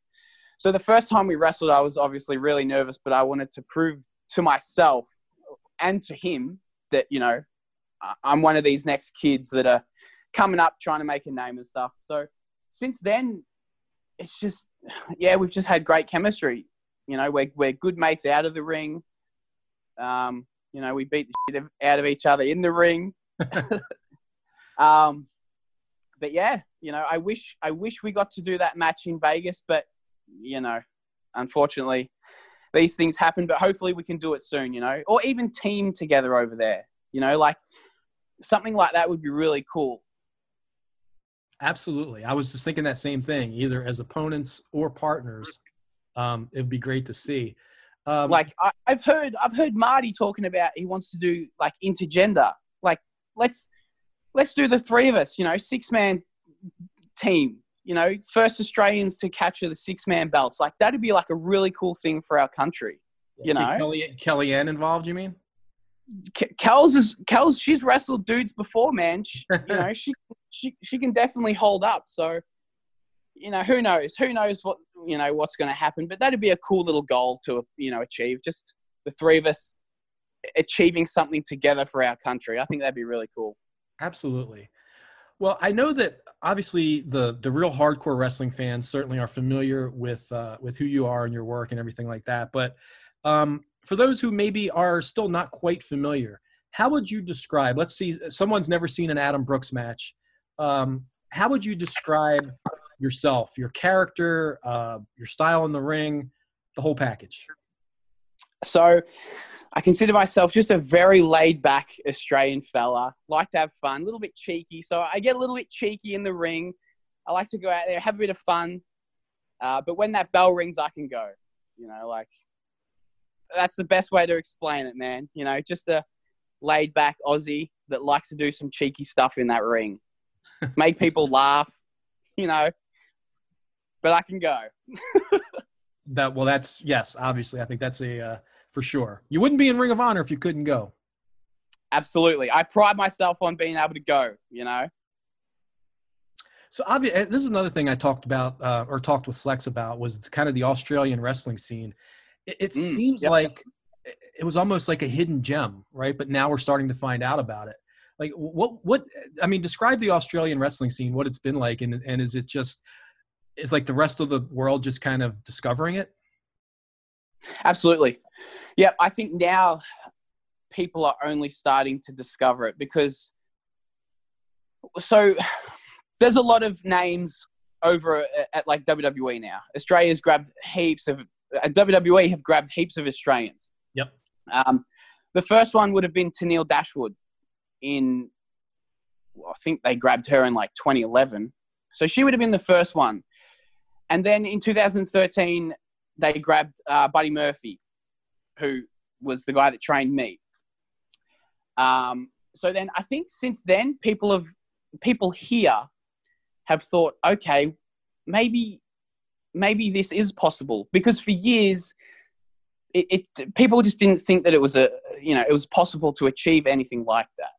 So the first time we wrestled, I was obviously really nervous, but I wanted to prove to myself and to him that, you know, I'm one of these next kids that are coming up trying to make a name and stuff. So since then, it's just, yeah, we've just had great chemistry. You know, we're, we're good mates out of the ring. Um, you know, we beat the shit out of each other in the ring. [laughs] [laughs] um, but yeah, you know, I wish I wish we got to do that match in Vegas, but you know, unfortunately, these things happen. But hopefully, we can do it soon. You know, or even team together over there. You know, like something like that would be really cool. Absolutely. I was just thinking that same thing, either as opponents or partners. Um, it'd be great to see. Um, like I, I've heard I've heard Marty talking about he wants to do like intergender. Like let's let's do the three of us, you know, six man team. You know, first Australians to capture the six man belts. Like that'd be like a really cool thing for our country. you know. Kelly, Kellyanne involved, you mean? Ke- Kels is Kels. She's wrestled dudes before, man. She, you know, she she she can definitely hold up. So, you know, who knows? Who knows what you know what's going to happen? But that'd be a cool little goal to you know achieve. Just the three of us achieving something together for our country. I think that'd be really cool. Absolutely. Well, I know that obviously the the real hardcore wrestling fans certainly are familiar with uh, with who you are and your work and everything like that. But um, for those who maybe are still not quite familiar, how would you describe? Let's see, someone's never seen an Adam Brooks match. Um, how would you describe yourself, your character, uh, your style in the ring, the whole package? So, I consider myself just a very laid back Australian fella. Like to have fun, a little bit cheeky. So I get a little bit cheeky in the ring. I like to go out there, have a bit of fun. Uh, but when that bell rings, I can go. You know, like that's the best way to explain it, man. You know, just a laid back Aussie that likes to do some cheeky stuff in that ring, [laughs] make people laugh. You know, but I can go. [laughs] That well, that's yes, obviously, I think that's a uh, for sure. You wouldn't be in Ring of Honor if you couldn't go. Absolutely, I pride myself on being able to go. You know. So obvi- this is another thing I talked about uh, or talked with Slex about was kind of the Australian wrestling scene. It, it Mm, seems yep. like it was almost like a hidden gem, right? But now we're starting to find out about it. Like what? What? I mean, describe the Australian wrestling scene. What it's been like, and and is it just is like the rest of the world just kind of discovering it? Absolutely. Yeah, I think now people are only starting to discover it because so there's a lot of names over at like WWE now. Australia's grabbed heaps of uh, WWE have grabbed heaps of Australians. Yep. Um, the first one would have been Tenille Dashwood in well, I think they grabbed her in like 2011. So she would have been the first one. And then in 2013, they grabbed uh, Buddy Murphy, who was the guy that trained me. Um, so then I think since then, people have people here have thought, okay, maybe maybe this is possible because for years it, it, people just didn't think that it was a you know it was possible to achieve anything like that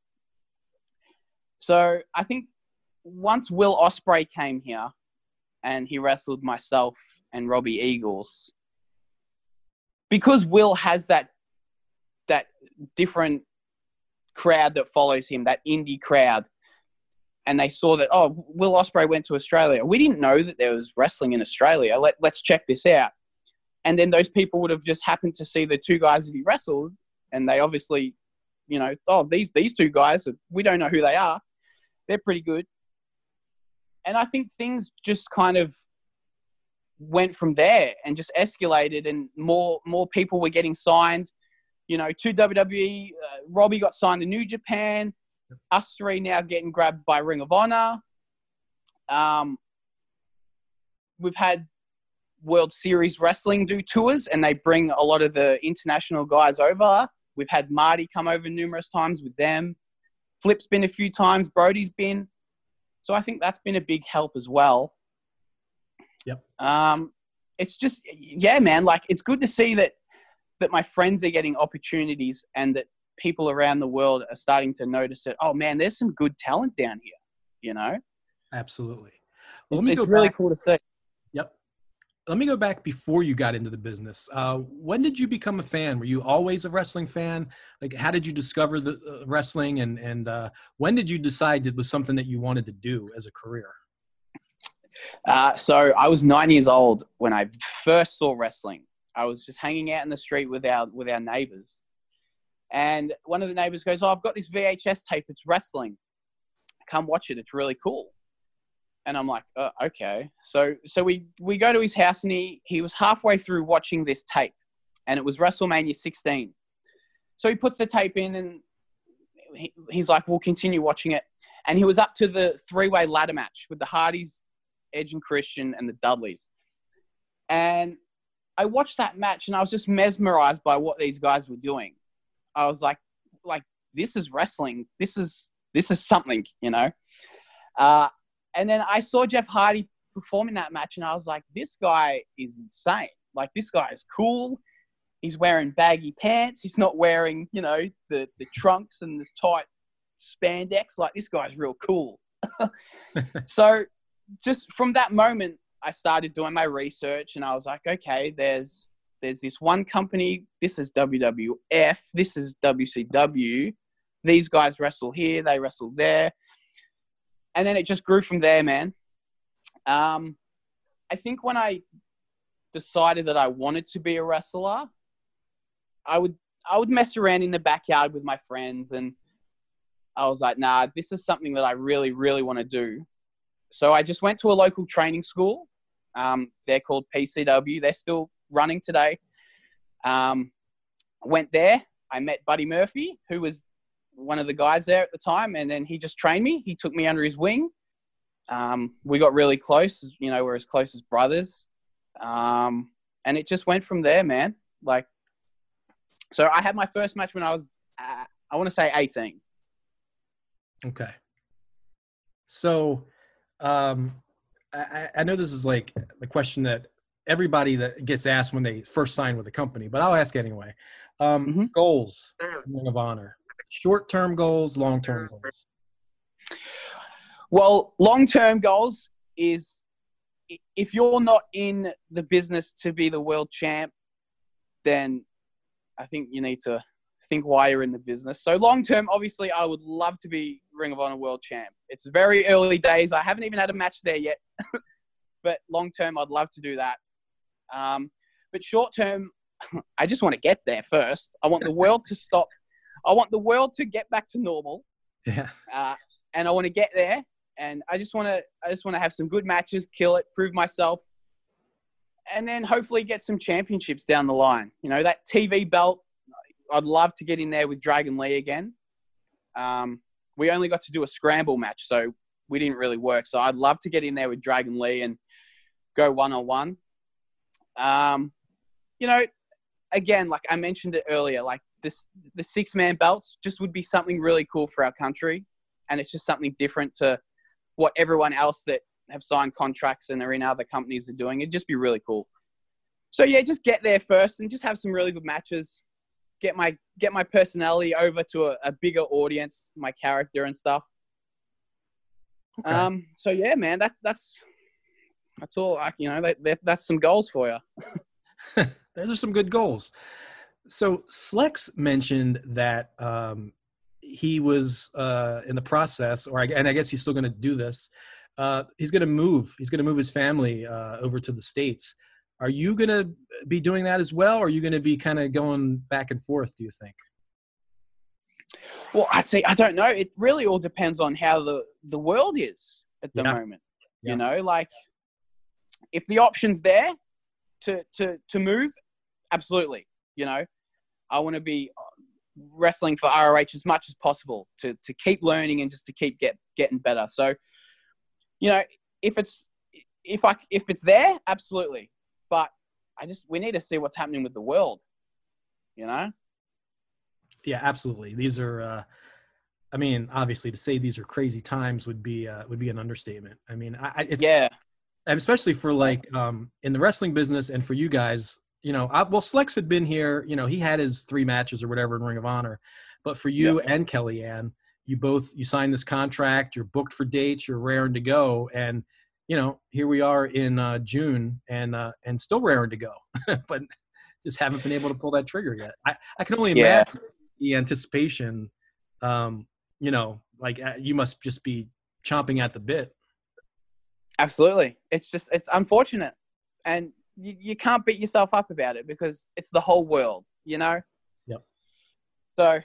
so i think once will ospreay came here and he wrestled myself and robbie eagles. Because will has that that different crowd that follows him that indie crowd and they saw that oh will Ospreay went to australia. We didn't know that there was wrestling in australia. Let, let's check this out. And then those people would have just happened to see the two guys that he wrestled and they obviously you know oh these these two guys we don't know who they are. They're pretty good and i think things just kind of went from there and just escalated and more more people were getting signed you know to wwe uh, robbie got signed to new japan us three now getting grabbed by ring of honor um, we've had World Series Wrestling do tours, and they bring a lot of the international guys over. We've had Marty come over numerous times with them. Flip's been a few times. Brody's been. So I think that's been a big help as well. Yep. Um, it's just yeah, man. Like it's good to see that that my friends are getting opportunities and that people around the world are starting to notice that. Oh man, there's some good talent down here. You know. Absolutely. Well, it's, it's really cool to see. Let me go back before you got into the business. Uh, when did you become a fan? Were you always a wrestling fan? Like, how did you discover the uh, wrestling, and and uh, when did you decide it was something that you wanted to do as a career? Uh, so I was nine years old when I first saw wrestling. I was just hanging out in the street with our with our neighbors, and one of the neighbors goes, "Oh, I've got this VHS tape. It's wrestling. Come watch it. It's really cool." And I'm like, uh, okay. So so we we go to his house and he he was halfway through watching this tape, and it was WrestleMania 16. So he puts the tape in and he, he's like, we'll continue watching it. And he was up to the three way ladder match with the Hardys, Edge and Christian, and the Dudleys. And I watched that match and I was just mesmerized by what these guys were doing. I was like, like this is wrestling. This is this is something, you know. Uh, and then I saw Jeff Hardy perform in that match, and I was like, this guy is insane. Like, this guy is cool. He's wearing baggy pants. He's not wearing, you know, the, the trunks and the tight spandex. Like, this guy's real cool. [laughs] so, just from that moment, I started doing my research, and I was like, okay, there's there's this one company. This is WWF. This is WCW. These guys wrestle here. They wrestle there and then it just grew from there, man. Um, I think when I decided that I wanted to be a wrestler, I would I would mess around in the backyard with my friends, and I was like, nah, this is something that I really, really want to do. So I just went to a local training school. Um, they're called PCW. They're still running today. Um, went there. I met Buddy Murphy, who was one of the guys there at the time, and then he just trained me. He took me under his wing. Um, we got really close. You know, we're as close as brothers. Um, and it just went from there, man. Like, so I had my first match when I was, uh, I want to say 18. Okay. So, um, I, I know this is like the question that everybody that gets asked when they first sign with a company, but I'll ask anyway. Um, mm-hmm. Goals, Ring of Honor short term goals, long term goals? Well, long term goals is if you're not in the business to be the world champ, then I think you need to think why you're in the business. So long term, obviously, I would love to be Ring of Honor world champ. It's very early days. I haven't even had a match there yet, [laughs] but long term, I'd love to do that. Um, but short term, [laughs] I just want to get there first. I want the world to stop I want the world to get back to normal, Yeah. uh, and I want to get there. And I just want to, I just want to have some good matches, kill it, prove myself, and then hopefully get some championships down the line. You know, that TV belt, I'd love to get in there with Dragon Lee again. Um, we only got to do a scramble match, so we didn't really work. So I'd love to get in there with Dragon Lee and go one on one. Um, you know, again, like I mentioned it earlier, like this, the six man belts just would be something really cool for our country, and it's just something different to what everyone else that have signed contracts and are in other companies are doing. It'd just be really cool. So yeah, just get there first and just have some really good matches. Get my get my personality over to a, a bigger audience, my character and stuff. Okay. Um. So yeah, man, that that's that's all. I, you know, that, that that's some goals for you. [laughs] [laughs] Those are some good goals. So Slex mentioned that um, he was uh, in the process, or I, and I guess he's still going to do this. Uh, he's going to move. He's going to move his family uh, over to the states. Are you going to be doing that as well, or are you going to be kind of going back and forth? Do you think? Well, I'd say I don't know. It really all depends on how the the world is at the Yeah. moment. Yeah. You know, like if the option's there to to to move, absolutely. You know, I want to be wrestling for ROH as much as possible to to keep learning and just to keep get getting better. So, you know, if it's if I if it's there, absolutely. But I just we need to see what's happening with the world. You know. Yeah, absolutely. These are. Uh, I mean, obviously, to say these are crazy times would be uh, would be an understatement. I mean, I, I- it's yeah. especially for like um, in the wrestling business and for you guys, you know, I, well, Slex had been here. You know, he had his three matches or whatever in Ring of Honor, but for you and Kellyanne, you both you signed this contract. You're booked for dates. You're raring to go, and you know, here we are in uh, June and uh, and still raring to go, [laughs] but just haven't been able to pull that trigger yet. I, I can only Yeah. imagine the anticipation. Um, you know, like uh, you must just be chomping at the bit. Absolutely. It's just it's unfortunate, and you, you can't beat yourself up about it because it's the whole world, you know. Yep. So,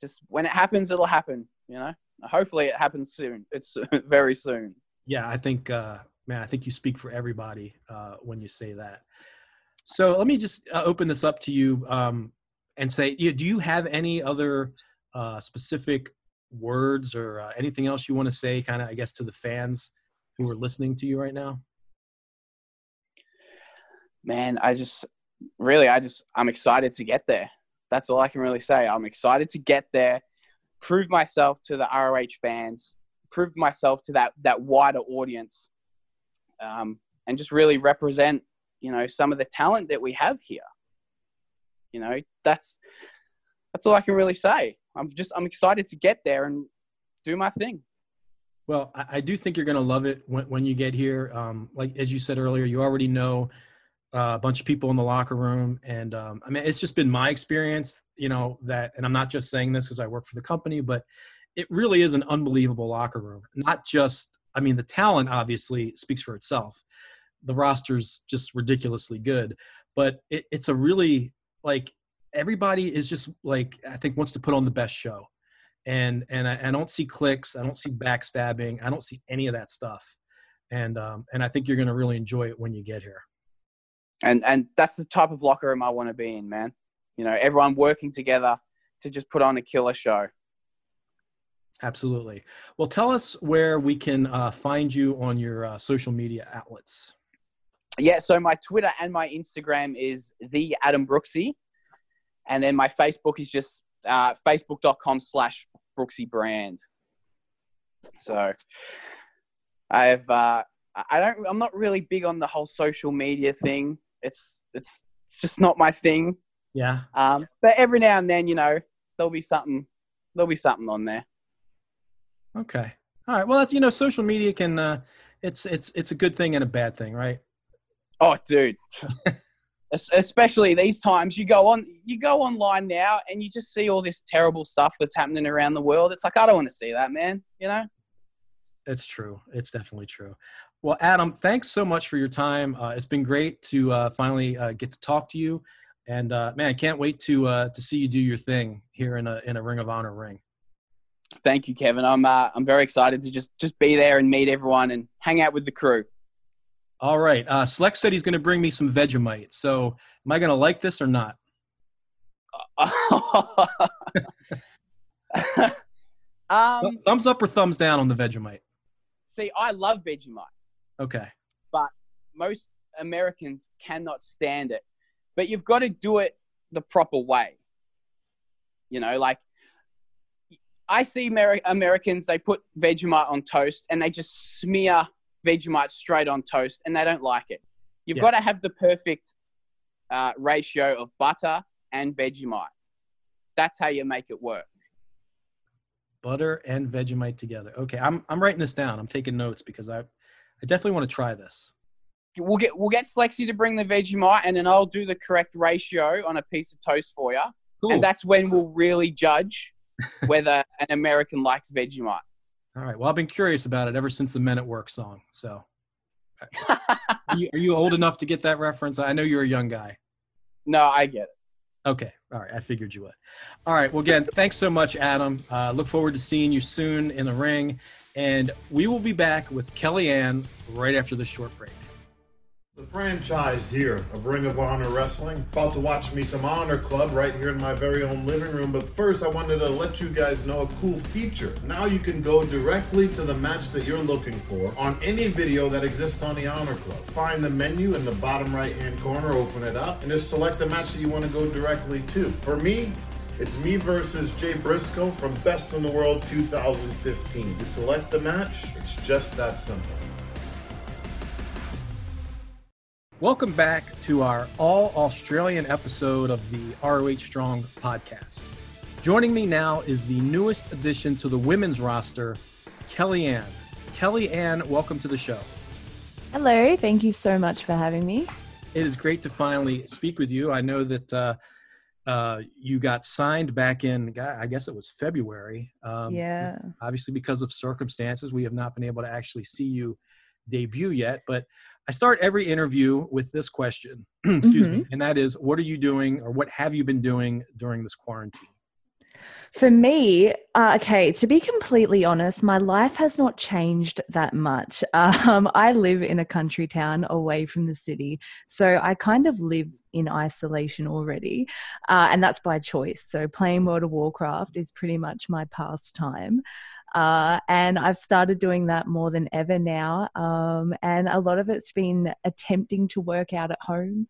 just when it happens, it'll happen. You know. Hopefully, it happens soon. It's [laughs] very soon. Yeah, I think, uh, man, I think you speak for everybody uh, when you say that. So let me just uh, open this up to you um, and say, do you have any other uh, specific words or uh, anything else you want to say, kind of, I guess, to the fans who are listening to you right now? Man, I just really, I just, I'm excited to get there. That's all I can really say. I'm excited to get there, prove myself to the ROH fans, prove myself to that that wider audience, um, and just really represent, you know, some of the talent that we have here. You know, that's that's all I can really say. I'm just, I'm excited to get there and do my thing. Well, I, do think you're going to love it when, when you get here. Um, like as you said earlier, you already know a bunch of people in the locker room, and um, I mean, it's just been my experience, you know, that, and I'm not just saying this because I work for the company, but it really is an unbelievable locker room. Not just, I mean, the talent obviously speaks for itself. The roster's just ridiculously good, but it, it's a really like everybody is just like I think wants to put on the best show and and I, I don't see clicks, I don't see backstabbing, I don't see any of that stuff, and um, and I think you're going to really enjoy it when you get here. And and that's the type of locker room I want to be in, man. You know, everyone working together to just put on a killer show. Absolutely. Well, tell us where we can uh, find you on your uh, social media outlets. Yeah, so my Twitter and my Instagram is the Adam Brooksy, and then my Facebook is just uh, facebook.com slash Brooksy Brand. So I've uh, I don't I'm not really big on the whole social media thing. It's it's it's just not my thing. Yeah. Um, but every now and then, you know, there'll be something there'll be something on there. Okay. All right. Well, that's you know, social media can uh, it's it's it's a good thing and a bad thing, right? Oh, dude. [laughs] Especially these times, you go on, you go online now, and you just see all this terrible stuff that's happening around the world. It's like I don't want to see that, man. You know? It's true. It's definitely true. Well, Adam, thanks so much for your time. Uh, it's been great to uh, finally uh, get to talk to you. And uh, man, can't wait to uh, to see you do your thing here in a in a Ring of Honor ring. Thank you, Kevin. I'm uh, I'm very excited to just just be there and meet everyone and hang out with the crew. All right. Uh, Slex said he's going to bring me some Vegemite. So, am I going to like this or not? [laughs] um, thumbs up or thumbs down on the Vegemite? See, I love Vegemite. Okay. But most Americans cannot stand it. But you've got to do it the proper way. You know, like I see Amer- Americans, they put Vegemite on toast and they just smear Vegemite straight on toast and they don't like it. You've Yeah. got to have the perfect uh, ratio of butter and Vegemite. That's how you make it work. Butter and Vegemite together. Okay, I'm I'm writing this down. I'm taking notes because I I definitely want to try this. We'll get we'll get Slexy to bring the Vegemite, and then I'll do the correct ratio on a piece of toast for you, Cool. and that's when we'll really judge [laughs] whether an American likes Vegemite. All right. Well, I've been curious about it ever since the Men at Work song. So, [laughs] are you, are you old enough to get that reference? I know you're a young guy. no, I get it. Okay. All right. I figured you would. All right. Well, again, thanks so much, Adam. Uh, look forward to seeing you soon in the ring. And we will be back with Kellyanne right after this short break. The franchise here of Ring of Honor Wrestling. About to watch me some Honor Club right here in my very own living room. But first, I wanted to let you guys know a cool feature. Now you can go directly to the match that you're looking for on any video that exists on the Honor Club. Find the menu in the bottom right hand corner, open it up, and just select the match that you want to go directly to. For me, it's me versus Jay Briscoe from Best in the World 2015. You select the match, it's just that simple. Welcome back to our all Australian episode of the ROH Strong podcast. Joining me now is the newest addition to the women's roster, Kellyanne. Kellyanne, welcome to the show. Hello, thank you so much for having me. It is great to finally speak with you. I know that uh, uh, you got signed back in, I guess it was February. Um, yeah. Obviously, because of circumstances, we have not been able to actually see you debut yet. But I start every interview with this question, [clears throat] excuse me, and that is, what are you doing, or what have you been doing during this quarantine? For me, uh, okay, to be completely honest, my life has not changed that much. [laughs] Um, I live in a country town away from the city, so I kind of live in isolation already, uh, and that's by choice. So playing World of Warcraft is pretty much my pastime. Uh, and I've started doing that more than ever now. Um, and a lot of it's been attempting to work out at home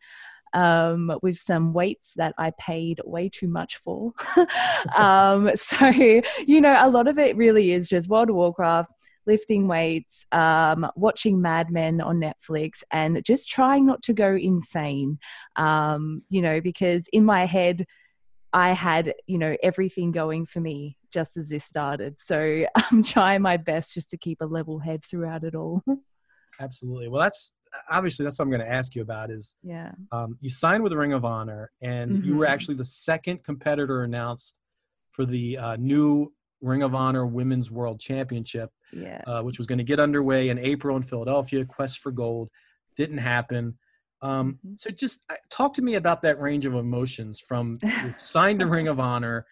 um, with some weights that I paid way too much for. [laughs] um, so, you know, a lot of it really is just World of Warcraft, lifting weights, um, watching Mad Men on Netflix, and just trying not to go insane, um, you know, because in my head, I had, you know, everything going for me just as this started. So [laughs] I'm trying my best just to keep a level head throughout it all. [laughs] Absolutely. Well, that's obviously that's what I'm going to ask you about. Is yeah. um, you signed with Ring of Honor, and you were Mhm. actually the second competitor announced for the uh, new Ring of Honor Women's World Championship, Yeah. uh, which was going to get underway in April in Philadelphia. Quest for Gold didn't happen. Um, Mhm. So, just uh, talk to me about that range of emotions from [laughs] signed to Ring of Honor,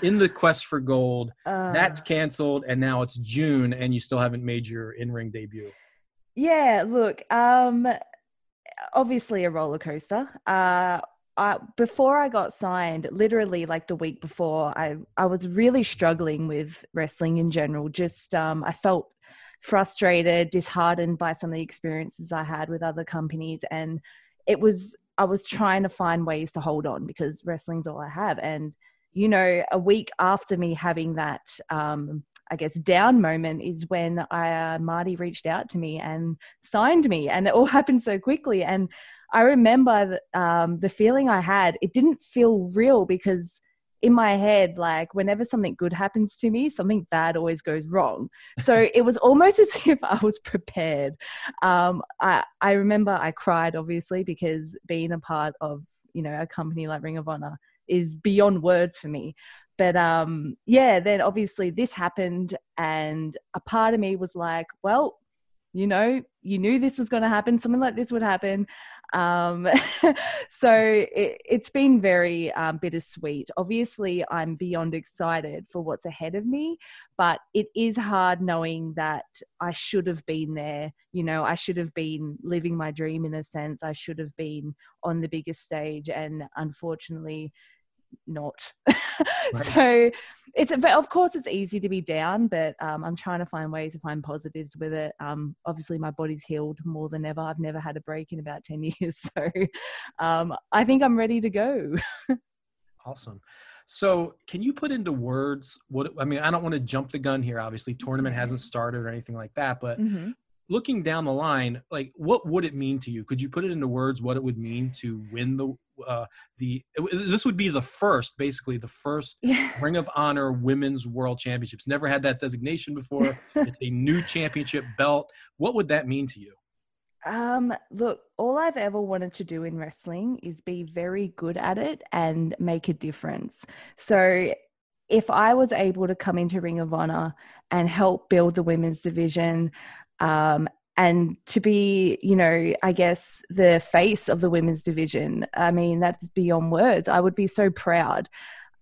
in the Quest for Gold, that's Uh, canceled, and now it's June, and you still haven't made your in-ring debut. Yeah, look, um, obviously a roller coaster. Uh, I, before I got signed, literally like the week before, I I was really struggling with wrestling in general. Just um, I felt frustrated, disheartened by some of the experiences I had with other companies, and it was I was trying to find ways to hold on because wrestling's all I have. And you know, a week after me having that um, I guess, down moment is when I, uh, Marty reached out to me and signed me, and it all [laughs] happened so quickly. And I remember the, um, the feeling I had. It didn't feel real because in my head, like whenever something good happens to me, something bad always goes wrong. So [laughs] it was almost [laughs] as if I was prepared. Um, I I remember I cried obviously because being a part of you know a company like Ring of Honor is beyond words for me but um yeah then obviously this happened and a part of me was like well you know you knew this was going to happen something like this would happen Um, [laughs] so it, has been very um, bittersweet. Obviously, I'm beyond excited for what's ahead of me, but it is hard knowing that I should have been there. You know, I should have been living my dream in a sense. I should have been on the biggest stage, and unfortunately, not. [laughs] Right. so it's but of course it's easy to be down, but um, I'm trying to find ways to find positives with it. Um, obviously my body's healed more than ever. I've never had a break in about [laughs] ten years, so um, I think I'm ready to go. awesome. So, can you put into words what I mean? I don't want to jump the gun here. Obviously, tournament hasn't started or anything like that, but mm-hmm. Looking down the line, like what would it mean to you? Could you put it into words what it would mean to win the uh, the this would be the first, basically the first yeah. [laughs] Ring of Honor Women's World Championships. Never had that designation before. [laughs] it's a new championship belt. What would that mean to you? Um, look, all I've ever wanted to do in wrestling is be very good at it and make a difference. So if I was able to come into Ring of Honor and help build the women's division um, and to be, you know, I guess the face of the women's division. I mean, that's beyond words. I would be so proud.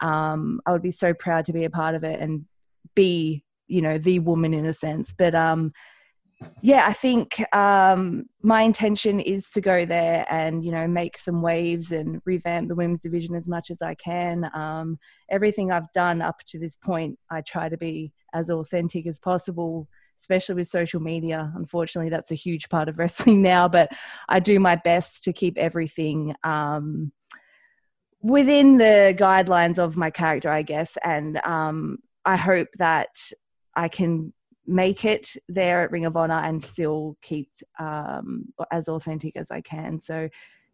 Um, I would be so proud to be a part of it and be, you know, the woman in a sense. But um, yeah, I think um, my intention is to go there and you know make some waves and revamp the women's division as much as I can. Um, everything I've done up to this point, I try to be as authentic as possible especially with social media. Unfortunately, that's a huge part of [laughs] wrestling now, but I do my best to keep everything um, within the guidelines of my character, I guess. And um, I hope that I can make it there at Ring of Honor and still keep um, as authentic as I can. So,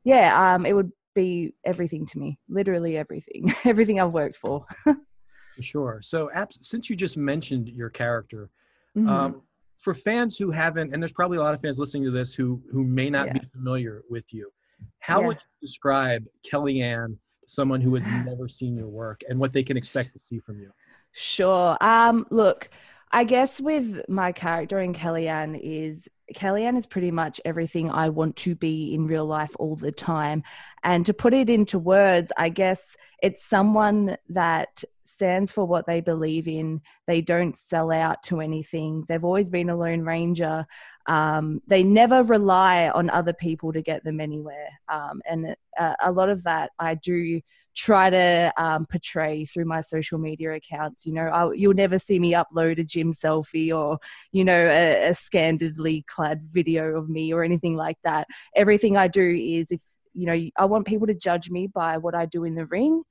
yeah, um, it would be everything to me, literally everything, [laughs] everything I've worked for. [laughs] for sure. So, since you just mentioned your character, Mm-hmm. Um, for fans who haven't, and there's probably a lot of fans listening to this who who may not yeah. be familiar with you, how yeah. would you describe Kellyanne to someone who has never seen your work and what they can expect to see from you? Sure. Um, look, I guess with my character in Kellyanne is Kellyanne is pretty much everything I want to be in real life all the time. And to put it into words, I guess it's someone that stands for what they believe in. They don't sell out to anything. They've always been a lone ranger. Um, they never rely on other people to get them anywhere. Um, and uh, a lot of that I do try to um, portray through my social media accounts. You know, I, you'll never see me upload a gym selfie or, you know, a, a scandalously clad video of me or anything like that. Everything I do is if, you know, I want people to judge me by what I do in the ring.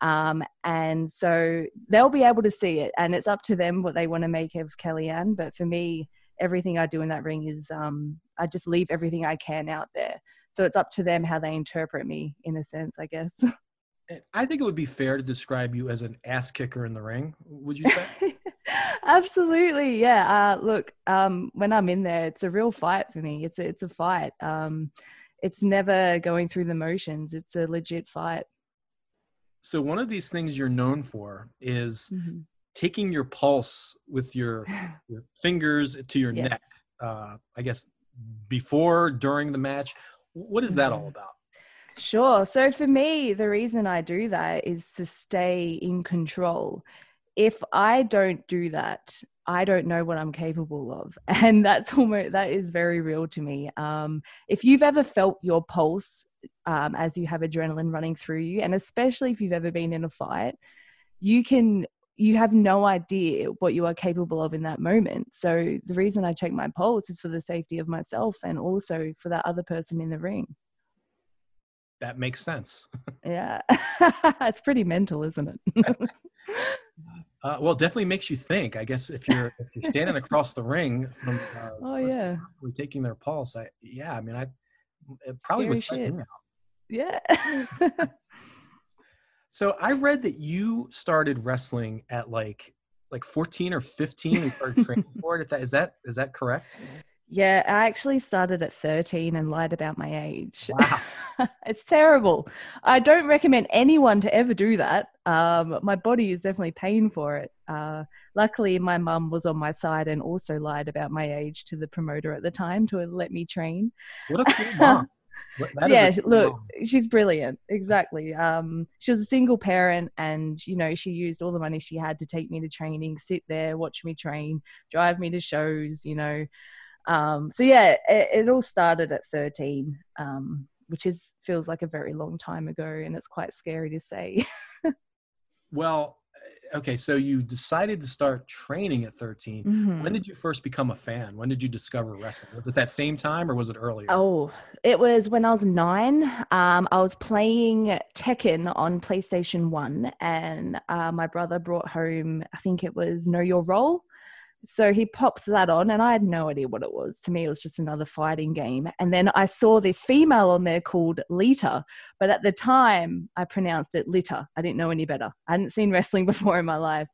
Um, and so they'll be able to see it, and it's up to them what they want to make of Kellyanne. But for me, everything I do in that ring is um, I just leave everything I can out there. So it's up to them how they interpret me, in a sense, I guess. [laughs] I think it would be fair to describe you as an ass kicker in the ring. Would you say? [laughs] Absolutely, yeah. Uh, look, um, when I'm in there, it's a real fight for me. It's a, it's a fight. Um, it's never going through the motions. It's a legit fight. So one of these things you're known for is mm-hmm. taking your pulse with your, [laughs] your fingers to your yes. neck. Uh, I guess before, during the match. What is that all mm-hmm. about? Sure. So for me, the reason I do that is to stay in control. If I don't do that, I don't know what I'm capable of. [laughs] And that's almost, that is very real to me. Um, if you've ever felt your pulse um, as you have adrenaline running through you, and especially if you've ever been in a fight, you can, you have no idea what you are capable of in that moment. So the reason I check my pulse is for the safety of myself and also for that other person in the ring. That makes sense. [laughs] yeah. [laughs] it's pretty mental, isn't it? Uh, well, definitely makes you think. I guess if you're if you're standing across the ring from uh, oh yeah, taking their pulse. I yeah, I mean, I it probably would me out. Yeah. [laughs] so I read that you started wrestling at like like 14 or 15 and started training [laughs] for it. Is that is that correct? Yeah, I actually started at 13 and lied about my age. Wow. [laughs] it's terrible. I don't recommend anyone to ever do that. Um, my body is definitely paying for it. Uh, luckily, my mum was on my side and also lied about my age to the promoter at the time to let me train. What a cool [laughs] mom. Yeah, good look, mom. she's brilliant. Exactly. Um, she was a single parent, and you know, she used all the money she had to take me to training, sit there, watch me train, drive me to shows. You know, um, so yeah, it, it all started at thirteen, um, which is feels like a very long time ago, and it's quite scary to say. [laughs] Well, okay, so you decided to start training at 13. Mhm. When did you first become a fan? When did you discover wrestling? Was it that same time or was it earlier? Oh, it was when I was nine. Um, I was playing Tekken on PlayStation 1, and uh, my brother brought home, I think it was Know Your Role. So he pops that on, and I had no idea what it was. To me, it was just another fighting game. And then I saw this female on there called Lita, but at the time, I pronounced it Litter. I didn't know any better. I hadn't seen [laughs] wrestling before in my life.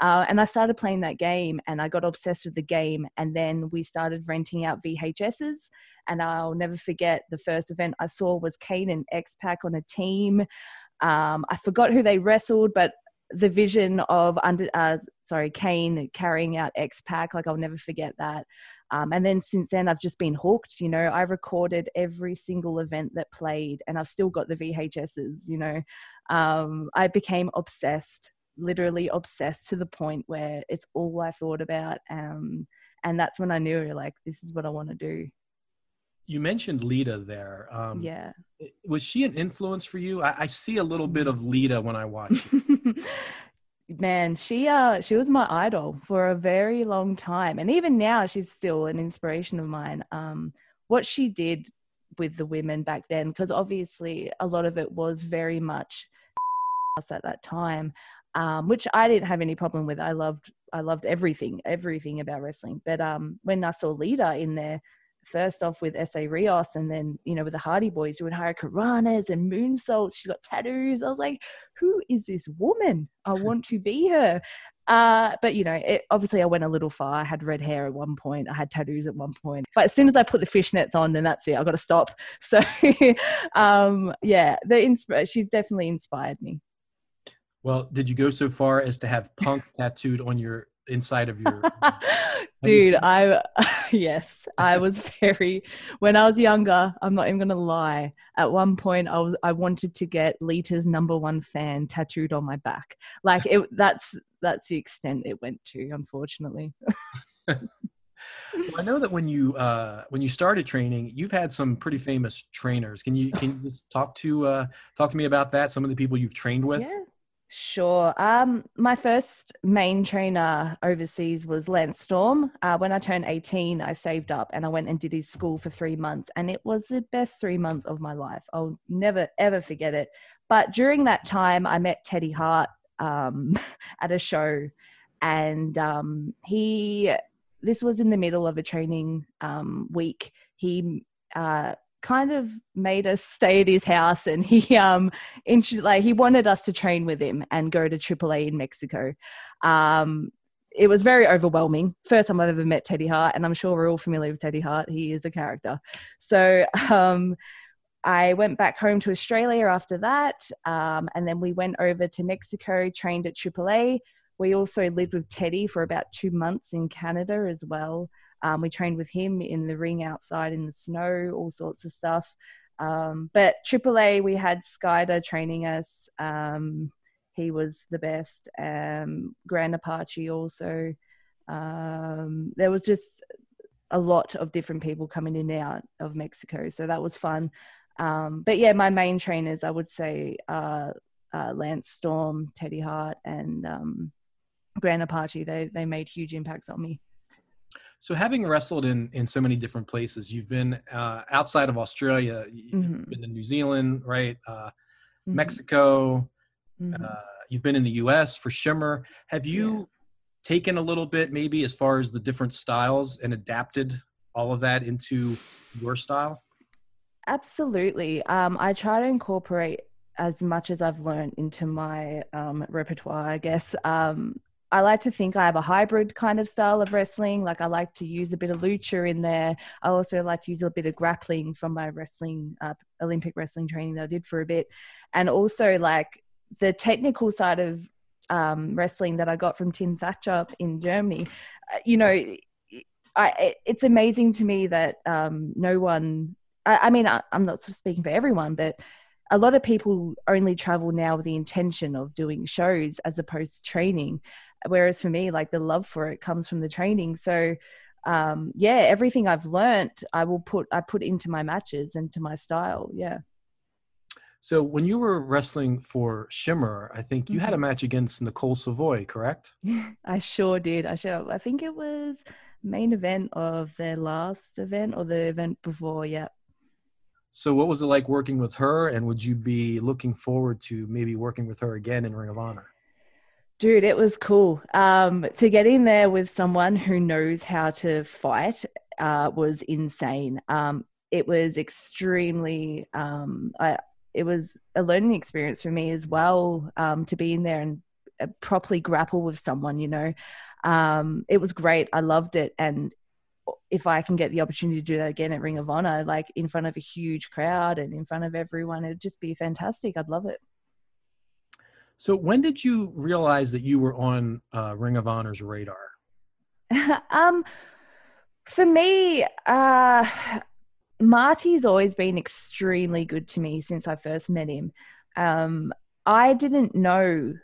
Uh, and I started playing that game, and I got obsessed with the game. And then we started renting out VHSs and I'll never forget the first event I saw was Kane and X Pac on a team. Um, I forgot who they wrestled, but the vision of under uh, sorry Kane carrying out X Pac, like I'll never forget that. Um, and then since then, I've just been hooked. You know, I recorded every single event that played, and I've still got the VHSs. You know, um, I became obsessed, literally obsessed to the point where it's all I thought about. Um, and that's when I knew, like, this is what I want to do. You mentioned Lita there. Um, yeah. Was she an influence for you? I, I see a little bit of Lita when I watch. [laughs] Man, she uh she was my idol for a very long time. And even now she's still an inspiration of mine. Um what she did with the women back then, because obviously a lot of it was very much us at that time. Um, which I didn't have any problem with. I loved I loved everything, everything about wrestling. But um when I saw Lita in there, first off with Essa Rios and then, you know, with the Hardy Boys, you would hurricanranas and moonsaults. She's got tattoos. I was like, who is this woman? I [laughs] want to be her. Uh, but you know, it, obviously I went a little far. I had red hair at one point. I had tattoos at one point. But as soon as I put the fishnets on, then that's it. I got to stop. [laughs] So, um, yeah, the insp- she's definitely inspired me. Well, did you go so far as to have punk tattooed on your inside of your? [laughs] Dude, I [laughs] yes, I was [laughs] very when I was younger, I'm not even gonna lie. At one point I was I wanted to get Lita's number one fan tattooed on my back. Like it that's that's the extent it went to, unfortunately. Well, I know that when you uh, when you started training, you've had some pretty famous trainers. Can you can you just talk to uh, talk to me about that? Some of the people you've trained with. Yeah. Sure. Um, my first main trainer overseas was Lance Storm. Uh, when I turned 18, I saved up and I went and did his school for three months, and it was the best three months of my life. I'll never ever forget it. But during that time, I met Teddy Hart um, [laughs] at a show, and um, he. This was in the middle of a training um, week. He uh, kind of made us stay at his house and he um like he wanted us to train with him and go to AAA in Mexico. Um it was very overwhelming. First time I've ever met Teddy Hart, and I'm sure we're all familiar with Teddy Hart. He is a character. So um, I went back home to Australia after that, um, and then we went over to Mexico, trained at AAA. We also lived with Teddy for about two months in Canada as well. Um, we trained with him in the ring outside in the snow, all sorts of stuff. Um, but AAA, we had Skayde training us. Um, he was the best. Um, Gran Apache also. Um, there was just a lot of different people coming in and out of Mexico, so that was fun. Um, but yeah, my main trainers, I would say, uh, uh, Lance Storm, Teddy Hart, and Gran Apache. They they made huge impacts on me. So, having wrestled in in so many different places, you've been uh, outside of Australia. You've Mhm. been to New Zealand, right? Uh, Mhm. Mexico. Mhm. Uh, you've been in the U.S. for Shimmer. Have you Yeah. taken a little bit, maybe, as far as the different styles, and adapted all of that into your style? Absolutely. Um, I try to incorporate as much as I've learned into my um, repertoire, I guess. Um, I like to think I have a hybrid kind of style of wrestling. Like I like to use a bit of lucha in there. I also like to use a bit of grappling from my wrestling, uh, Olympic wrestling training that I did for a bit. And also like the technical side of um, wrestling that I got from Tim Thatcher in Germany. Uh, you know, I, it's amazing to me that um, no one I, I mean, I, I'm not speaking for everyone, but a lot of people only travel now with the intention of doing shows as opposed to training. Whereas for me, like the love for it comes from the training. So, um, yeah, everything I've learned, I will put I put into my matches and to my style. Yeah. So when you were wrestling for Shimmer, I think you mm-hmm. had a mm-hmm. match against Nicole Savoy, correct? [laughs] I sure did. I sure. I think it was main event of their last event or the event before. Yeah. So what was it like working with her, and would you be looking forward to maybe working with her again in Ring of Honor? Dude, it was cool. Um, to get in there with someone who knows how to fight uh, was insane. Um, it was extremely. Um, I, it was a learning experience for me as well um, to be in there and uh, properly grapple with someone. You know, um, it was great. I loved it, and if I can get the opportunity to do that again at Ring of Honor, like in front of a huge crowd and in front of everyone, it'd just be fantastic. I'd love it. So, when did you realize that you were on uh, Ring of Honor's radar? [laughs] um, for me, uh, Marty's always been extremely good to me since I first met him. Um, I didn't know,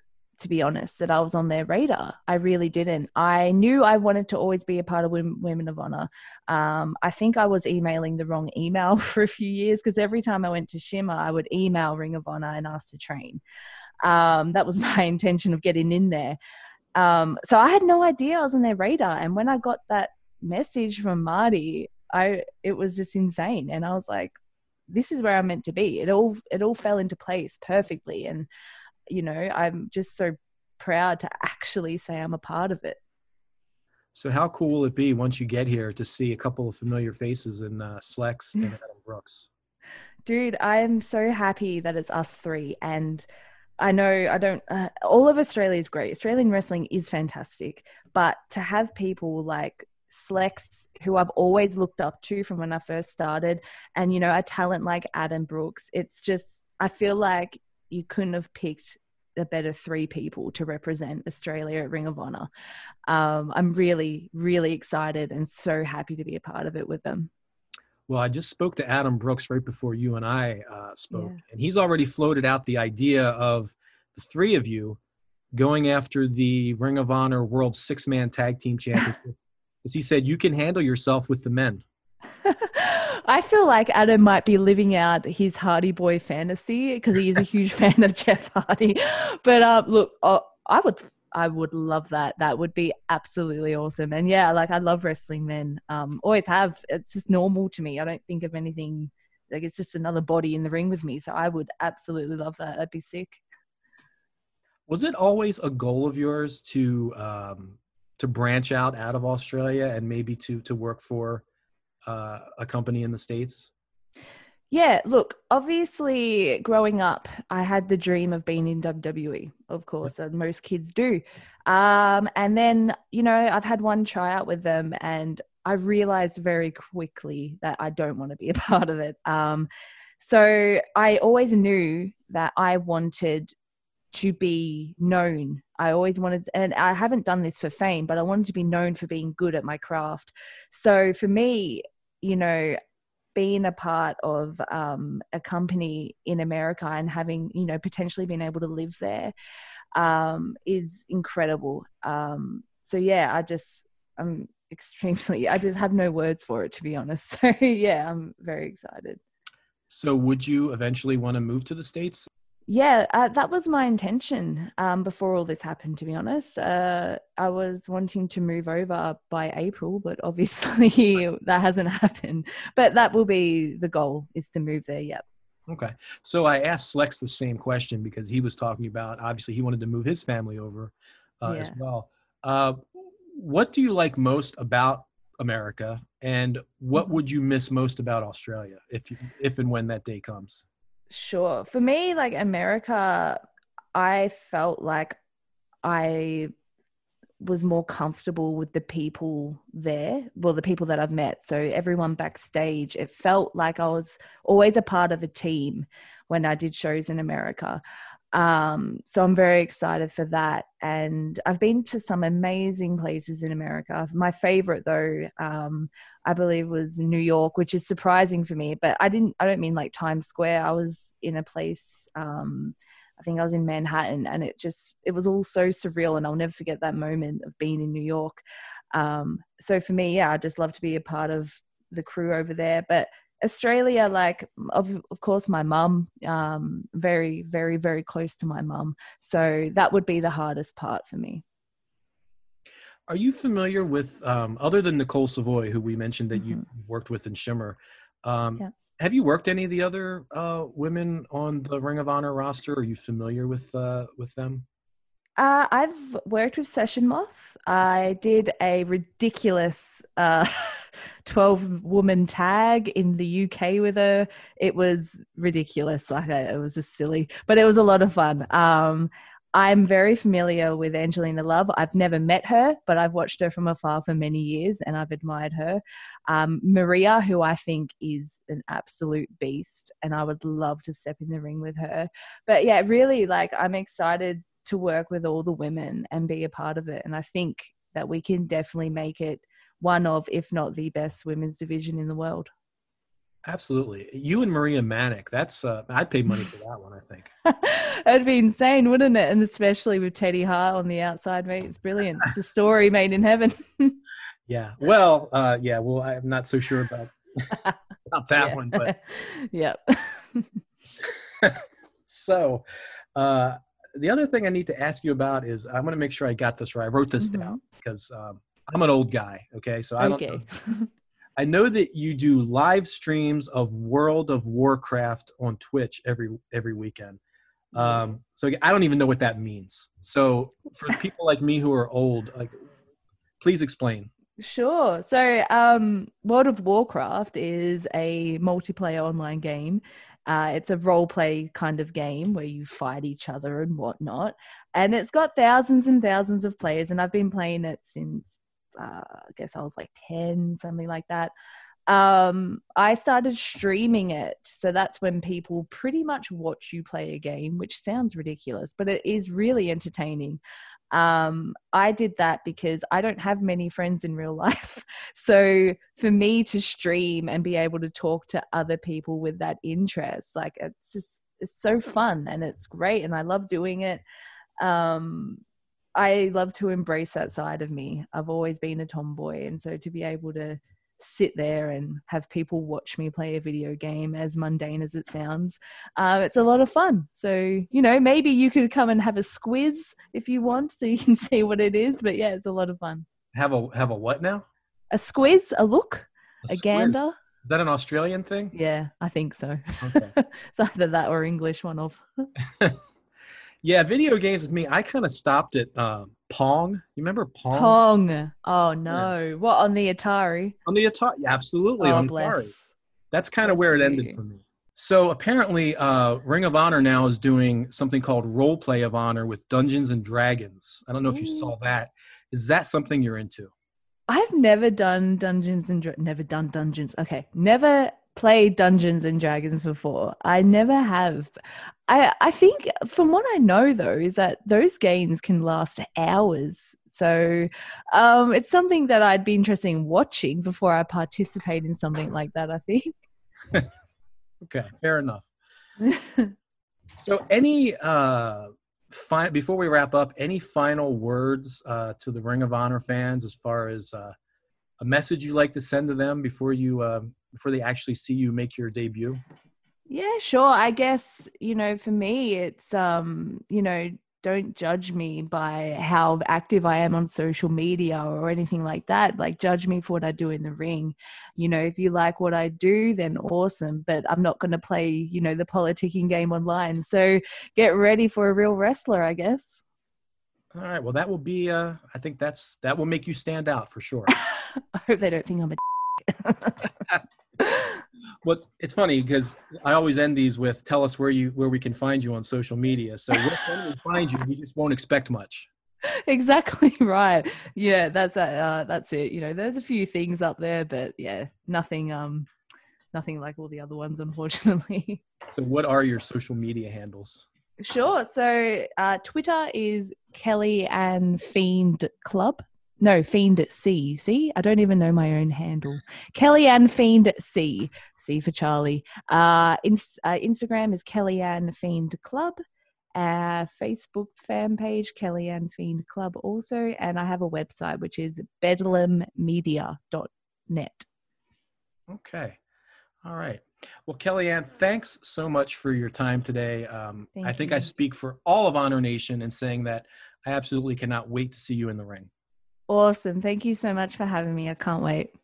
to be honest, that I was on their radar. I really didn't. I knew I wanted to always be a part of Women of Honor. Um, I think I was emailing the wrong email [laughs] for a few years because every time I went to Shimmer, I would email Ring of Honor and ask to train. Um, that was [laughs] my intention of getting in there. Um, so I had no idea I was on their radar. And when I got that message from Marty, I it was just insane, and I was like, this is where I'm meant to be. It all it all fell into place perfectly, and you know, I'm just so proud to actually say I'm a part of it. So how cool will it be once you get here to see a couple of familiar faces in uh, Slex and [laughs] Adam Brooks? Dude, I'm so happy that it's us three, and I know I don't. Uh, all of Australia is great. Australian wrestling is fantastic, but to have people like Slex, who I've always looked up to from when I first started, and you know, a talent like Adam Brooks. It's just I feel like you couldn't have picked a better three people to represent Australia at Ring of Honor. Um, I'm really, really excited and so happy to be a part of it with them. Well, I just spoke to Adam Brooks right before you and I uh, spoke, yeah. and he's already floated out the idea of the three of you going after the Ring of Honor World Six Man Tag Team Championship [laughs] because he said you can handle yourself with the men. [laughs] I feel like Adam might be living out his Hardy Boy fantasy because he is a huge [laughs] fan of Jeff Hardy. But uh, look, uh, I would I would love that. That would be absolutely awesome. And yeah, like I love wrestling men. Um, always have. It's just normal to me. I don't think of anything like it's just another body in the ring with me. So I would absolutely love that. That'd be sick. Was it always a goal of yours to um, to branch out out of Australia and maybe to to work for uh, a company in the states? Yeah, look, obviously, growing up, I had the dream of being in WWE, of course, and most kids do. Um, and then, you know, I've had one tryout with them, and I realized very quickly that I don't want to be a [laughs] part of it. Um, so I always knew that I wanted to be known. I always wanted, and I haven't done this for fame, but I wanted to be known for being good at my craft. So for me, you know, being a part of um, a company in America and having, you know, potentially been able to live there um, is incredible. Um, so yeah, I just, I'm extremely, [laughs] I just have no words for it, to be honest. [laughs] So yeah, I'm very excited. So would you eventually want to move to the States? Yeah, uh, that was my intention um, before all this happened, to be honest. Uh, I was wanting to move over by April, but obviously [laughs] that hasn't happened. But that will be the goal is to move there. Yep. Okay. So I asked Slex the same question because he was talking about obviously he wanted to move his family over uh, yeah. as well. Uh, what do you like most about America and what mm-hmm. would you miss most about Australia if you, if and when that day comes? Sure. For me, like America, I felt like I was more comfortable with the people there, well, the people that I've met. So everyone backstage, it felt like I was always a part of a team when I did shows in America. Um, so I'm very excited for that. And I've been to some amazing places in America. My favorite, though, um, I believe, was New York, which is surprising for me. But I didn't. I don't mean like Times Square. I was in a place. Um, I think I was in Manhattan, and it just it was all so surreal, and I'll never forget that moment of being in New York. Um, so for me, yeah, I just love to be a part of the crew over there. But Australia, like of of course, my mum, um, very very very close to my mum, so that would be the hardest part for me. Are you familiar with um, other than Nicole Savoy, who we mentioned that mm-hmm. you worked with in Shimmer? Um, yeah. Have you worked any of the other uh, women on the Ring of Honor roster? Are you familiar with uh, with them? Uh, I've worked with Session Moth. I did a ridiculous uh, [laughs] 12 woman tag in the UK with her. It was ridiculous. Like, it was just silly, but it was a lot of fun. Um, I'm very familiar with Angelina Love. I've never met her, but I've watched her from afar for many years and I've admired her. Um, Maria, who I think is an absolute beast, and I would love to step in the ring with her. But yeah, really, like, I'm excited to work with all the women and be a part of it. And I think that we can definitely make it one of, if not the best women's division in the world. Absolutely. You and Maria Manic, that's, uh, I'd pay money for that one, I think. [laughs] It'd be insane, wouldn't it? And especially with Teddy Hart on the outside, mate. It's brilliant. It's a story made in heaven. [laughs] yeah. Well, uh, yeah, well, I'm not so sure about, about that yeah. one, but. [laughs] yep. so, uh, the other thing I need to ask you about is I'm going to make sure I got this right. I wrote this mm-hmm. down because um, I'm an old guy. Okay, so I don't. Okay. [laughs] I know that you do live streams of World of Warcraft on Twitch every every weekend. Um, so I don't even know what that means. So for people like me who are old, like, please explain. Sure. So, um, World of Warcraft is a multiplayer online game, uh, it's a role play kind of game where you fight each other and whatnot. And it's got thousands and thousands of players. And I've been playing it since, uh, I guess I was like 10, something like that. Um, I started streaming it. So that's when people pretty much watch you play a game, which sounds ridiculous, but it is really entertaining um, I did that because I don't have many friends in real [laughs] life. So for me to stream and be able to talk to other people with that interest, like it's just it's so fun and it's great and I love doing it. Um, I love to embrace that side of me. I've always been a tomboy, and so to be able to sit there and have people watch me play a video game, as mundane as it sounds. Uh, it's a lot of fun. So, you know, maybe you could come and have a squiz if you want so you can [laughs] see what it is. But yeah, it's a lot of fun. Have a have a what now? A squiz, a look, a, a gander. Is that an Australian thing? Yeah, I think so. Okay. [laughs] it's either that or English, one of. [laughs] yeah, video games with me, I kind of stopped it. um, Pong. You remember Pong? Pong. Oh no! Yeah. What on the Atari? On the Atari, yeah, absolutely oh, on bless. Atari. That's kind of where it ended for me. So apparently, uh, Ring of Honor now is doing something called Role Play of Honor with Dungeons and Dragons. I don't know if you saw that. Is that something you're into? I've never done Dungeons and Dra- never done Dungeons. Okay, never played Dungeons and Dragons before. I never have. I I think from what I know though is that those games can last hours. So um, it's something that I'd be interested in watching before I participate in something like that. I think. [laughs] okay, fair enough. [laughs] so any uh, fi- before we wrap up, any final words uh, to the Ring of Honor fans as far as uh, a message you'd like to send to them before you uh, before they actually see you make your debut? Yeah, sure. I guess, you know, for me, it's, um, you know, don't judge me by how active I am on social media or anything like that. Like, judge me for what I do in the ring. You know, if you like what I do, then awesome. But I'm not going to play, you know, the politicking game online. So get ready for a real wrestler, I guess. All right. Well, that will be, uh, I think that's, that will make you stand out for sure. [laughs] [laughs] I hope they don't think I'm a. [laughs] well, it's funny because I always end these with "Tell us where you where we can find you on social media." So when we find you, we just won't expect much. [laughs] Exactly right. Yeah, that's uh, that's it. You know, there's a few things up there, but yeah, nothing um, nothing like all the other ones, unfortunately. So, what are your social media handles? Sure. So uh, Twitter is Kelly and Fiend Club. No, Fiend at C. See, I don't even know my own handle. Kelly Ann Fiend C. C for Charlie. Uh, inst- uh, Instagram is Kelly Ann Fiend Club. Uh, Facebook fan page, Kelly Ann Fiend Club also. And I have a website, which is bedlammedia.net. Okay. All right. Well, Kellyanne, thanks so much for your time today. Um, I think you. I speak for all of Honor Nation in saying that I absolutely cannot wait to see you in the ring. Awesome. Thank you so much for having me. I can't wait.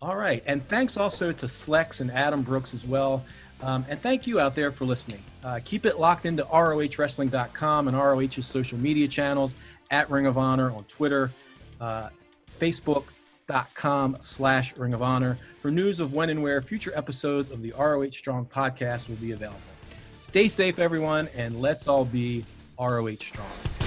All right. And thanks also to Slex and Adam Brooks as well. Um, and thank you out there for listening. Uh, keep it locked into ROHWrestling.com and ROH's social media channels at Ring of Honor on Twitter, uh, Facebook.com slash Ring of Honor for news of when and where future episodes of the ROH Strong podcast will be available. Stay safe, everyone, and let's all be ROH Strong.